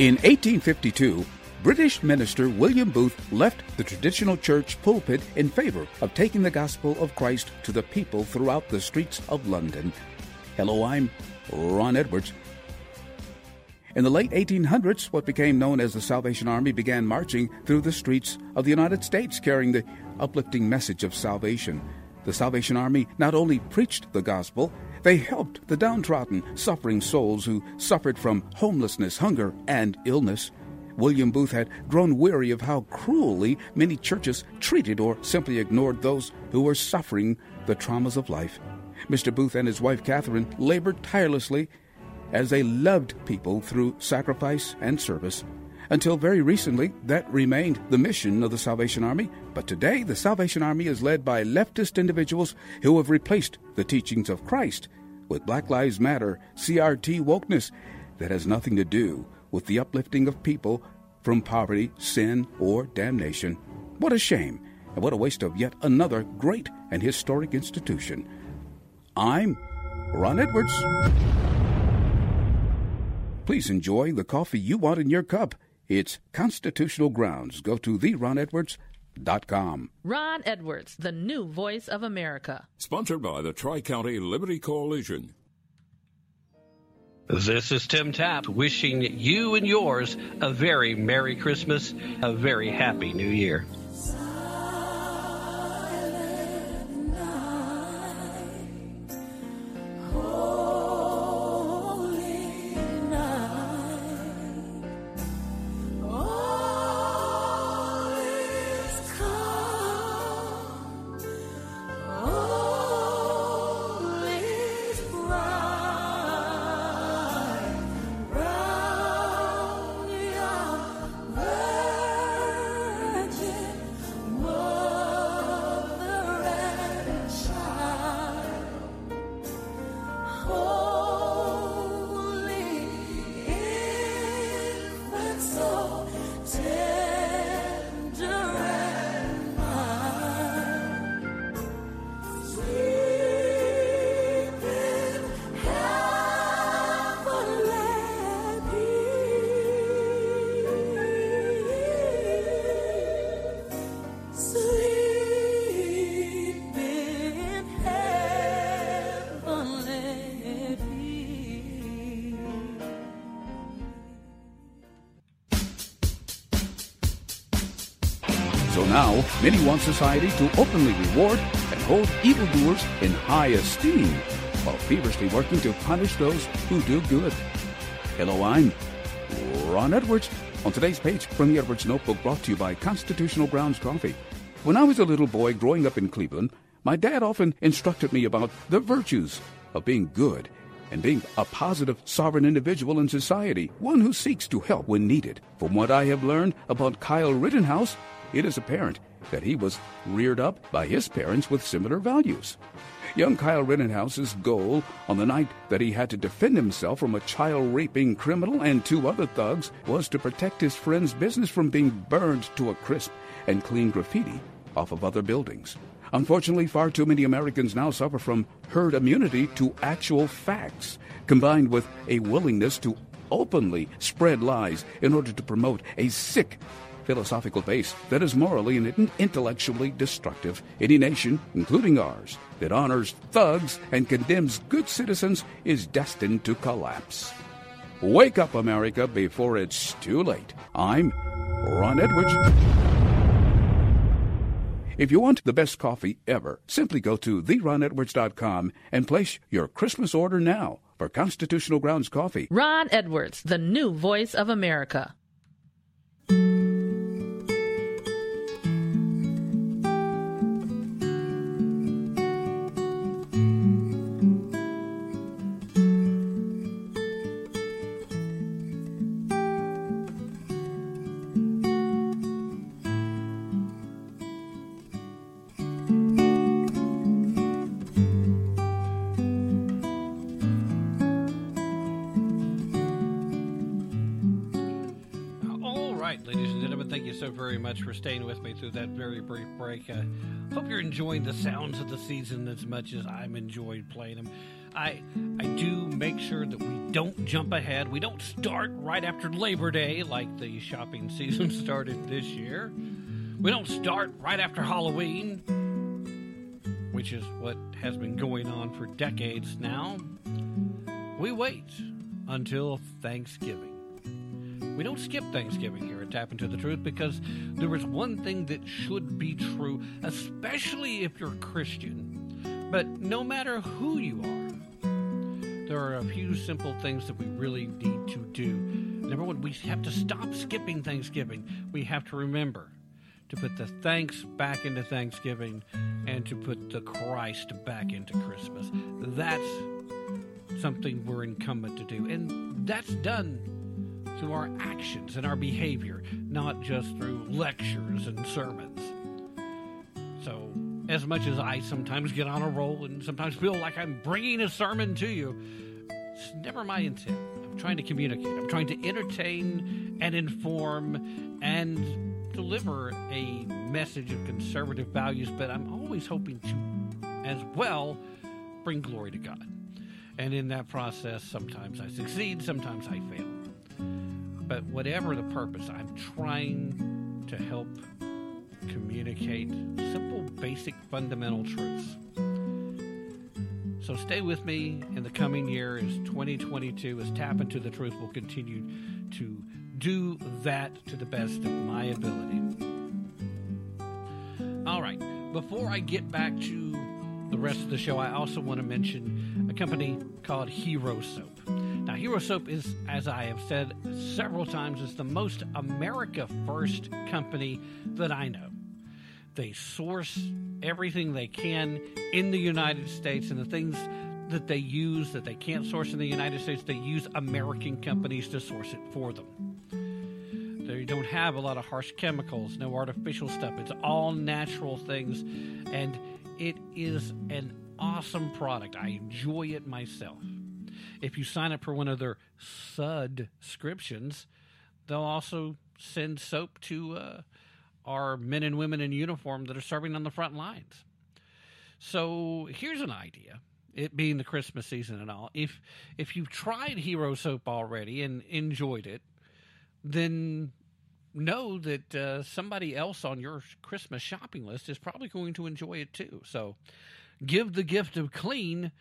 S4: In 1852, British minister William Booth left the traditional church pulpit in favor of taking the gospel of Christ to the people throughout the streets of London. Hello, I'm Ron Edwards. In the late 1800s, what became known as the Salvation Army began marching through the streets of the United States carrying the uplifting message of salvation. The Salvation Army not only preached the gospel, they helped the downtrodden, suffering souls who suffered from homelessness, hunger, and illness. William Booth had grown weary of how cruelly many churches treated or simply ignored those who were suffering the traumas of life. Mr. Booth and his wife Catherine labored tirelessly as they loved people through sacrifice and service. Until very recently, that remained the mission of the Salvation Army. But today, the Salvation Army is led by leftist individuals who have replaced the teachings of Christ with Black Lives Matter, CRT wokeness that has nothing to do with the uplifting of people from poverty, sin, or damnation. What a shame, and what a waste of yet another great and historic institution. I'm Ron Edwards. Please enjoy the coffee you want in your cup. It's constitutional grounds. Go to theronedwards.com.
S5: Ron Edwards, the new voice of America.
S6: Sponsored by the Tri County Liberty Coalition.
S2: This is Tim Tapp wishing you and yours a very Merry Christmas, a very Happy New Year.
S4: Many want society to openly reward and hold evildoers in high esteem, while feverishly working to punish those who do good. Hello, I'm Ron Edwards. On today's page from the Edwards Notebook brought to you by Constitutional Grounds Coffee. When I was a little boy growing up in Cleveland, my dad often instructed me about the virtues of being good and being a positive, sovereign individual in society, one who seeks to help when needed. From what I have learned about Kyle Rittenhouse, it is apparent that he was reared up by his parents with similar values. Young Kyle Rittenhouse's goal on the night that he had to defend himself from a child raping criminal and two other thugs was to protect his friend's business from being burned to a crisp and clean graffiti off of other buildings. Unfortunately, far too many Americans now suffer from herd immunity to actual facts, combined with a willingness to openly spread lies in order to promote a sick philosophical base that is morally and intellectually destructive. Any nation, including ours, that honors thugs and condemns good citizens is destined to collapse. Wake up, America, before it's too late. I'm Ron Edwards. If you want the best coffee ever, simply go to theronedwards.com and place your Christmas order now for Constitutional Grounds Coffee.
S5: Ron Edwards, the new voice of America.
S2: That very brief break. I hope you're enjoying the sounds of the season as much as I'm enjoying playing them. I I do make sure that we don't jump ahead. We don't start right after Labor Day like the shopping season started this year. We don't start right after Halloween, which is what has been going on for decades now. We wait until Thanksgiving. We don't skip Thanksgiving here at Tapp Into the Truth because there is one thing that should be true, especially if you're Christian. But no matter who you are, there are a few simple things that we really need to do. Number one, we have to stop skipping Thanksgiving. We have to remember to put the thanks back into Thanksgiving and to put the Christ back into Christmas. That's something we're incumbent to do. And that's done through our actions and our behavior, not just through lectures and sermons. So, as much as I sometimes get on a roll and sometimes feel like I'm bringing a sermon to you, it's never my intent. I'm trying to communicate, I'm trying to entertain and inform and deliver a message of conservative values, but I'm always hoping to, as well, bring glory to God. And in that process, sometimes I succeed, sometimes I fail. But whatever the purpose, I'm trying to help communicate simple, basic, fundamental truths. So stay with me in the coming year as 2022, as Tapp Into the Truth will continue to do that to the best of my ability. All right, before I get back to the rest of the show, I also want to mention a company called Hero Soap. Now, Hero Soap is, as I have said several times, is the most America first company that I know. They source everything they can in the United States, and the things that they use that they can't source in the United States, they use American companies to source it for them. They don't have a lot of harsh chemicals, no artificial stuff. It's all natural things, and it is an awesome product. I enjoy it myself. If you sign up for one of their subscriptions, they'll also send soap to uh, our men and women in uniform that are serving on the front lines. So here's an idea. It being the Christmas season and all, if if you've tried Hero Soap already and enjoyed it, then know that uh, somebody else on your Christmas shopping list is probably going to enjoy it too. So give the gift of clean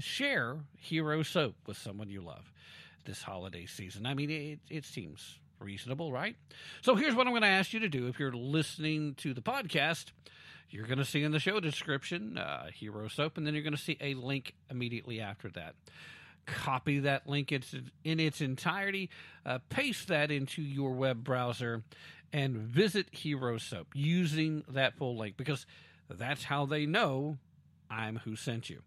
S2: share Hero Soap with someone you love this holiday season. I mean, it, it seems Reasonable, right? So here's what I'm going to ask you to do. If you're listening to the podcast, you're going to see in the show description uh, Hero Soap, and then you're going to see a link immediately after that. Copy that link in, in its entirety, uh, paste that into your web browser, and visit Hero Soap using that full link because that's how they know I'm who sent you.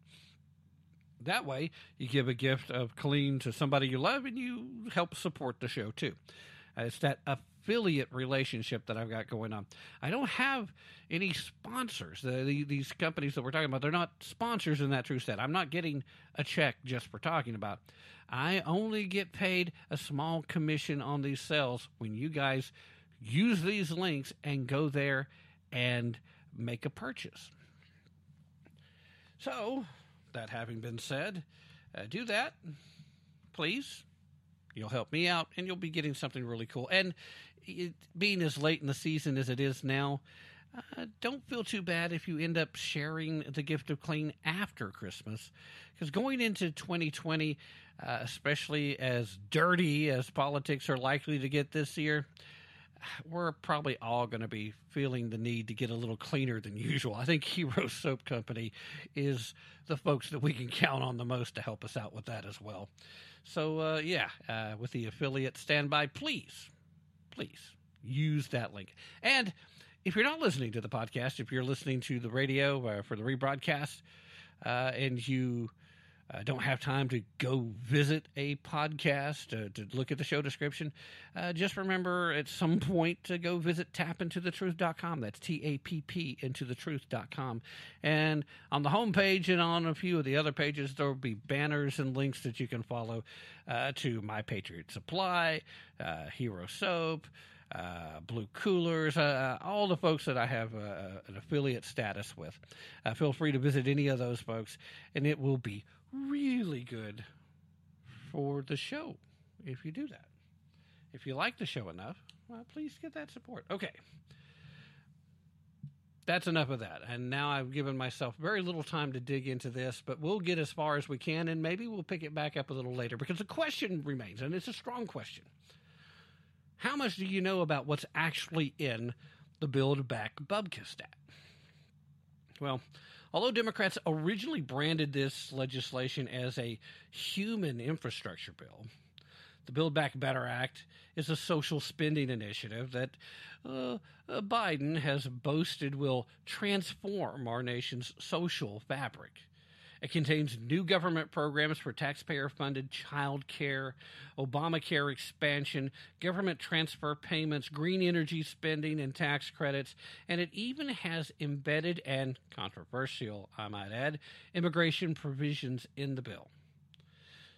S2: That way, you give a gift of clean to somebody you love and you help support the show too. Uh, it's that affiliate relationship that I've got going on. I don't have any sponsors. The, the, these companies that we're talking about, they're not sponsors in that true set. I'm not getting a check just for talking about. I only get paid a small commission on these sales when you guys use these links and go there and make a purchase. So, that having been said, uh, do that, please. You'll help me out, and you'll be getting something really cool. And it, being as late in the season as it is now, uh, don't feel too bad if you end up sharing the gift of clean after Christmas. Because going into 2020, uh, especially as dirty as politics are likely to get this year, we're probably all going to be feeling the need to get a little cleaner than usual. I think Hero Soap Company is the folks that we can count on the most to help us out with that as well. So, uh, yeah, uh, with the affiliate standby, please, please use that link. And if you're not listening to the podcast, if you're listening to the radio uh, for the rebroadcast, uh, and you uh, don't have time to go visit a podcast uh, to look at the show description, uh, just remember at some point to go visit tappintothetruth.com. That's T A P P into the truth.com. And on the homepage and on a few of the other pages, there will be banners and links that you can follow uh, to My Patriot Supply, uh, Hero Soap. Uh, Blue Coolers, uh, all the folks that I have uh, an affiliate status with. Feel free to visit any of those folks, and it will be really good for the show if you do that. If you like the show enough, well, please get that support. Okay. That's enough of that. And now I've given myself very little time to dig into this, but we'll get as far as we can and maybe we'll pick it back up a little later because the question remains, and it's a strong question. How much do you know about what's actually in the Build Back Bupkis Act? Well, although Democrats originally branded this legislation as a human infrastructure bill, the Build Back Better Act is a social spending initiative that uh, uh, Biden has boasted will transform our nation's social fabric. It contains new government programs for taxpayer funded child care, Obamacare expansion, government transfer payments, green energy spending, and tax credits. And it even has embedded and controversial, I might add, immigration provisions in the bill.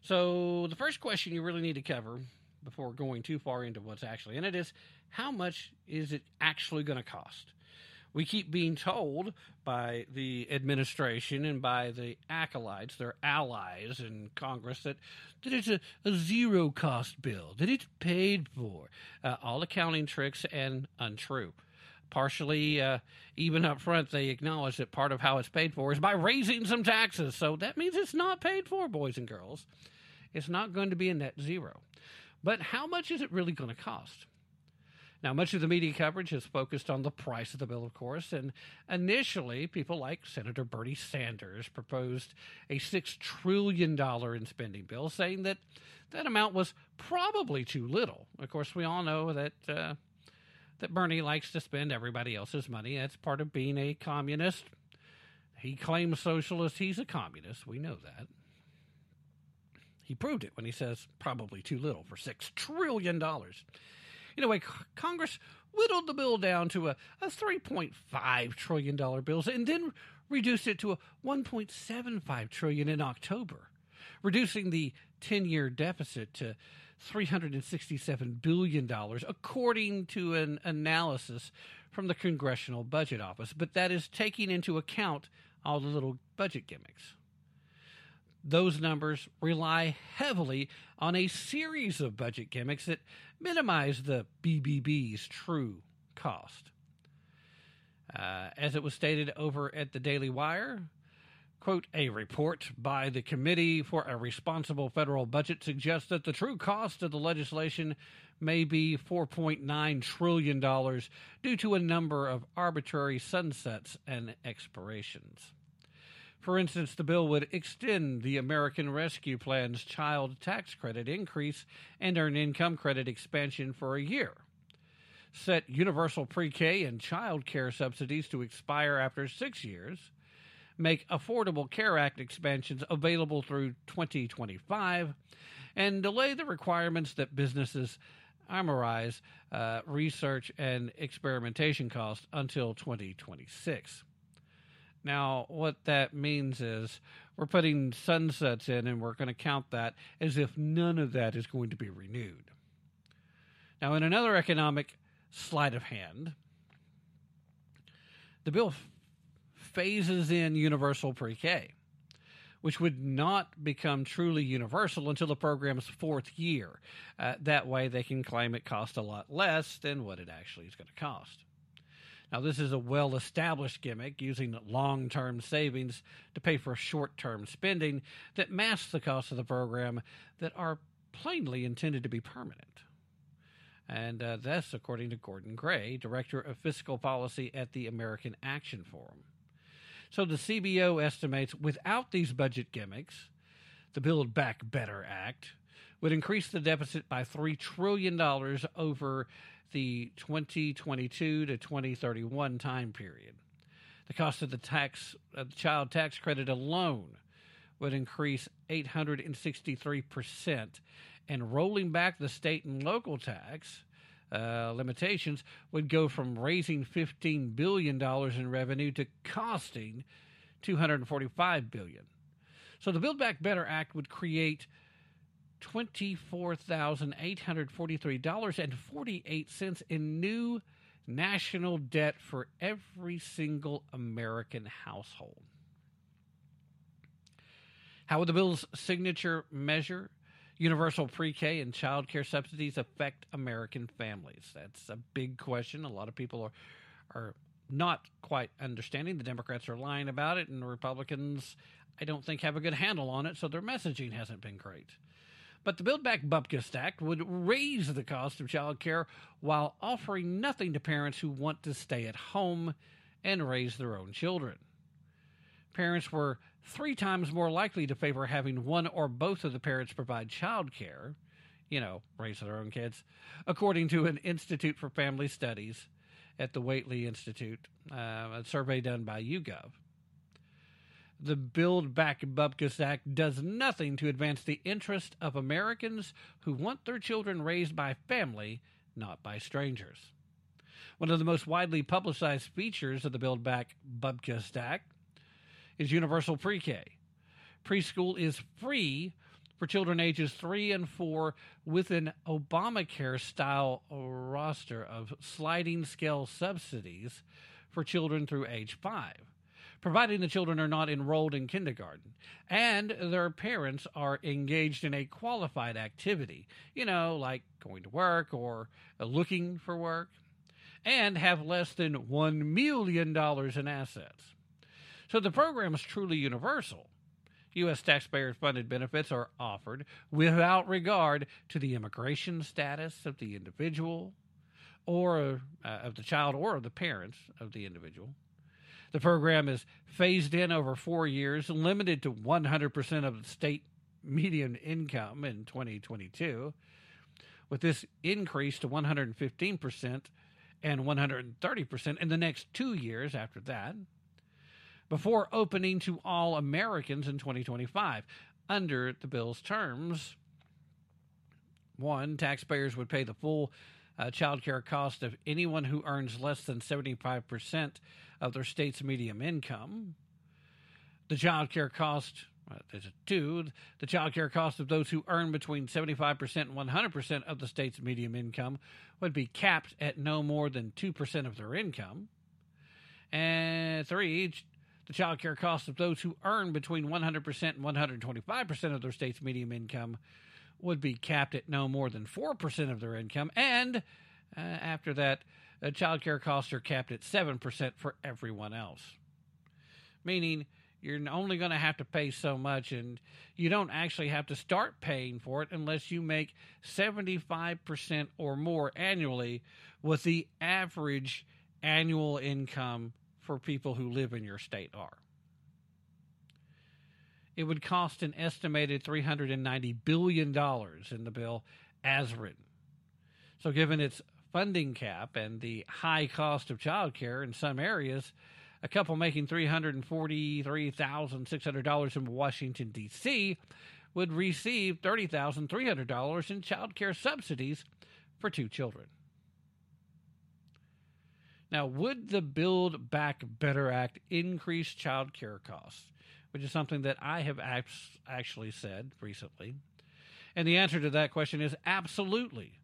S2: So, the first question you really need to cover before going too far into what's actually in it is how much is it actually going to cost? We keep being told by the administration and by the acolytes, their allies in Congress, that, that it's a, a zero cost bill, that it's paid for. Uh, all accounting tricks and untrue. Partially, uh, even up front, they acknowledge that part of how it's paid for is by raising some taxes. So that means it's not paid for, boys and girls. It's not going to be a net zero. But how much is it really going to cost? Now, much of the media coverage has focused on the price of the bill, of course, and initially, people like Senator Bernie Sanders proposed a $6 trillion in spending bill, saying that that amount was probably too little. Of course, we all know that. Uh, that Bernie likes to spend everybody else's money. That's part of being a communist. He claims socialist. He's a communist. We know that. He proved it when he says probably too little for $6 trillion. Anyway, Congress whittled the bill down to a, a $3.5 trillion bill and then reduced it to a 1.75 trillion in October, reducing the 10-year deficit to $367 billion, according to an analysis from the Congressional Budget Office. But that is taking into account all the little budget gimmicks those numbers rely heavily on a series of budget gimmicks that minimize the BBB's true cost. Uh, as it was stated over at the Daily Wire, Quote, a report by the Committee for a Responsible Federal Budget suggests that the true cost of the legislation may be $4.9 trillion due to a number of arbitrary sunsets and expirations. For instance, the bill would extend the American Rescue Plan's child tax credit increase and earned income credit expansion for a year, set universal pre K and child care subsidies to expire after six years, make Affordable Care Act expansions available through 2025, and delay the requirements that businesses amortize uh, research and experimentation costs until 2026. Now, what that means is we're putting sunsets in and we're going to count that as if none of that is going to be renewed. Now, in another economic sleight of hand, the bill phases in universal pre K, which would not become truly universal until the program's fourth year. Uh, that way, they can claim it cost a lot less than what it actually is going to cost. Now, this is a well established gimmick using long term savings to pay for short term spending that masks the costs of the program that are plainly intended to be permanent. And uh, that's according to Gordon Gray, Director of Fiscal Policy at the American Action Forum. So the CBO estimates without these budget gimmicks, the Build Back Better Act would increase the deficit by $3 trillion over the 2022 to 2031 time period. The cost of the tax, uh, the child tax credit alone would increase 863%, and rolling back the state and local tax uh, limitations would go from raising $15 billion in revenue to costing 245 billion. So the Build Back Better Act would create $24,843.48 in new national debt for every single American household. How would the bill's signature measure universal pre K and child care subsidies affect American families? That's a big question. A lot of people are, are not quite understanding. The Democrats are lying about it, and the Republicans, I don't think, have a good handle on it, so their messaging hasn't been great. But the Build Back Bupkis Act would raise the cost of child care while offering nothing to parents who want to stay at home and raise their own children. Parents were three times more likely to favor having one or both of the parents provide child care, you know, raise their own kids, according to an Institute for Family Studies at the Wheatley Institute, uh, a survey done by YouGov the Build Back Bupkis Act does nothing to advance the interest of Americans who want their children raised by family, not by strangers. One of the most widely publicized features of the Build Back Bupkis Act is universal pre K. Preschool is free for children ages 3 and 4 with an Obamacare style roster of sliding scale subsidies for children through age 5 providing the children are not enrolled in kindergarten and their parents are engaged in a qualified activity, you know, like going to work or uh, looking for work, and have less than $1 million in assets. So the program is truly universal. U.S. taxpayer funded benefits are offered without regard to the immigration status of the individual or uh, of the child or of the parents of the individual. The program is phased in over four years, limited to 100% of the state median income in 2022, with this increase to 115% and 130% in the next two years after that, before opening to all Americans in 2025. Under the bill's terms, one, taxpayers would pay the full uh, child care cost of anyone who earns less than 75% of their state's median income. The child care cost, uh, there's a two, the child care cost of those who earn between 75% and 100% of the state's median income would be capped at no more than 2% of their income. And three, the child care cost of those who earn between 100% and 125% of their state's median income would be capped at no more than 4% of their income. And uh, after that, uh, child care costs are capped at 7% for everyone else. Meaning, you're only going to have to pay so much, and you don't actually have to start paying for it unless you make 75% or more annually, with the average annual income for people who live in your state are. It would cost an estimated $390 billion in the bill as written. So, given its funding cap and the high cost of childcare in some areas, a couple making $343,600 in Washington, D.C. would receive $30,300 in child care subsidies for two children. Now, would the Build Back Better Act increase child care costs? Which is something that I have actually said recently. And the answer to that question is absolutely.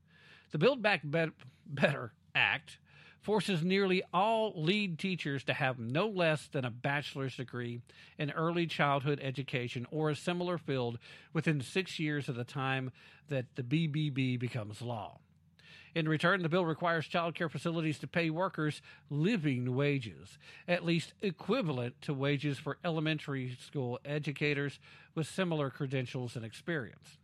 S2: The Build Back Bet- Better Act forces nearly all lead teachers to have no less than a bachelor's degree in early childhood education or a similar field within six years of the time that the BBB becomes law. In return, the bill requires child care facilities to pay workers living wages, at least equivalent to wages for elementary school educators with similar credentials and experience.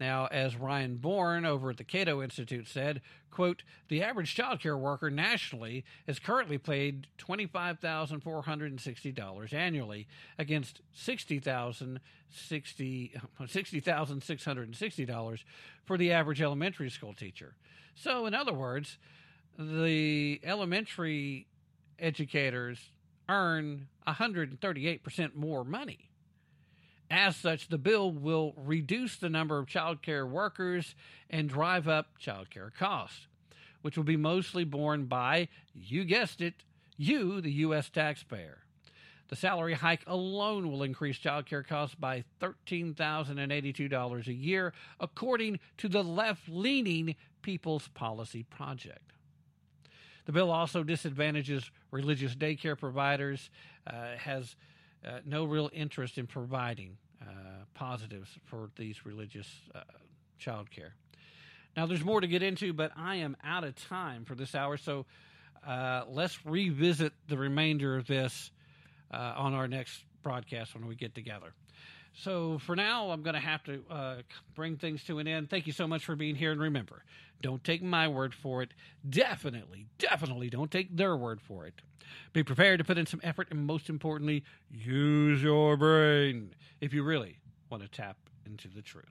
S2: Now, as Ryan Bourne over at the Cato Institute said, quote, the average child care worker nationally is currently paid $25,460 annually against $60,060 $60,660 for the average elementary school teacher. So, in other words, the elementary educators earn 138% more money. As such, the bill will reduce the number of child care workers and drive up child care costs, which will be mostly borne by, you guessed it, you, the U.S. taxpayer. The salary hike alone will increase child care costs by $13,082 a year, according to the left leaning People's Policy Project. The bill also disadvantages religious daycare providers, uh, has uh, no real interest in providing uh, positives for these religious uh, child care. Now, there's more to get into, but I am out of time for this hour, so uh, let's revisit the remainder of this uh, on our next broadcast when we get together. So for now, I'm going to have to uh, bring things to an end. Thank you so much for being here. And remember, don't take my word for it. Definitely, definitely don't take their word for it. Be prepared to put in some effort and most importantly, use your brain if you really want to tap into the truth.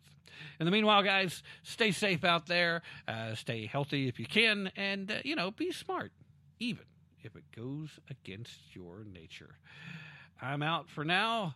S2: In the meanwhile, guys, stay safe out there, uh, stay healthy if you can, and, uh, you know, be smart, even if it goes against your nature. I'm out for now.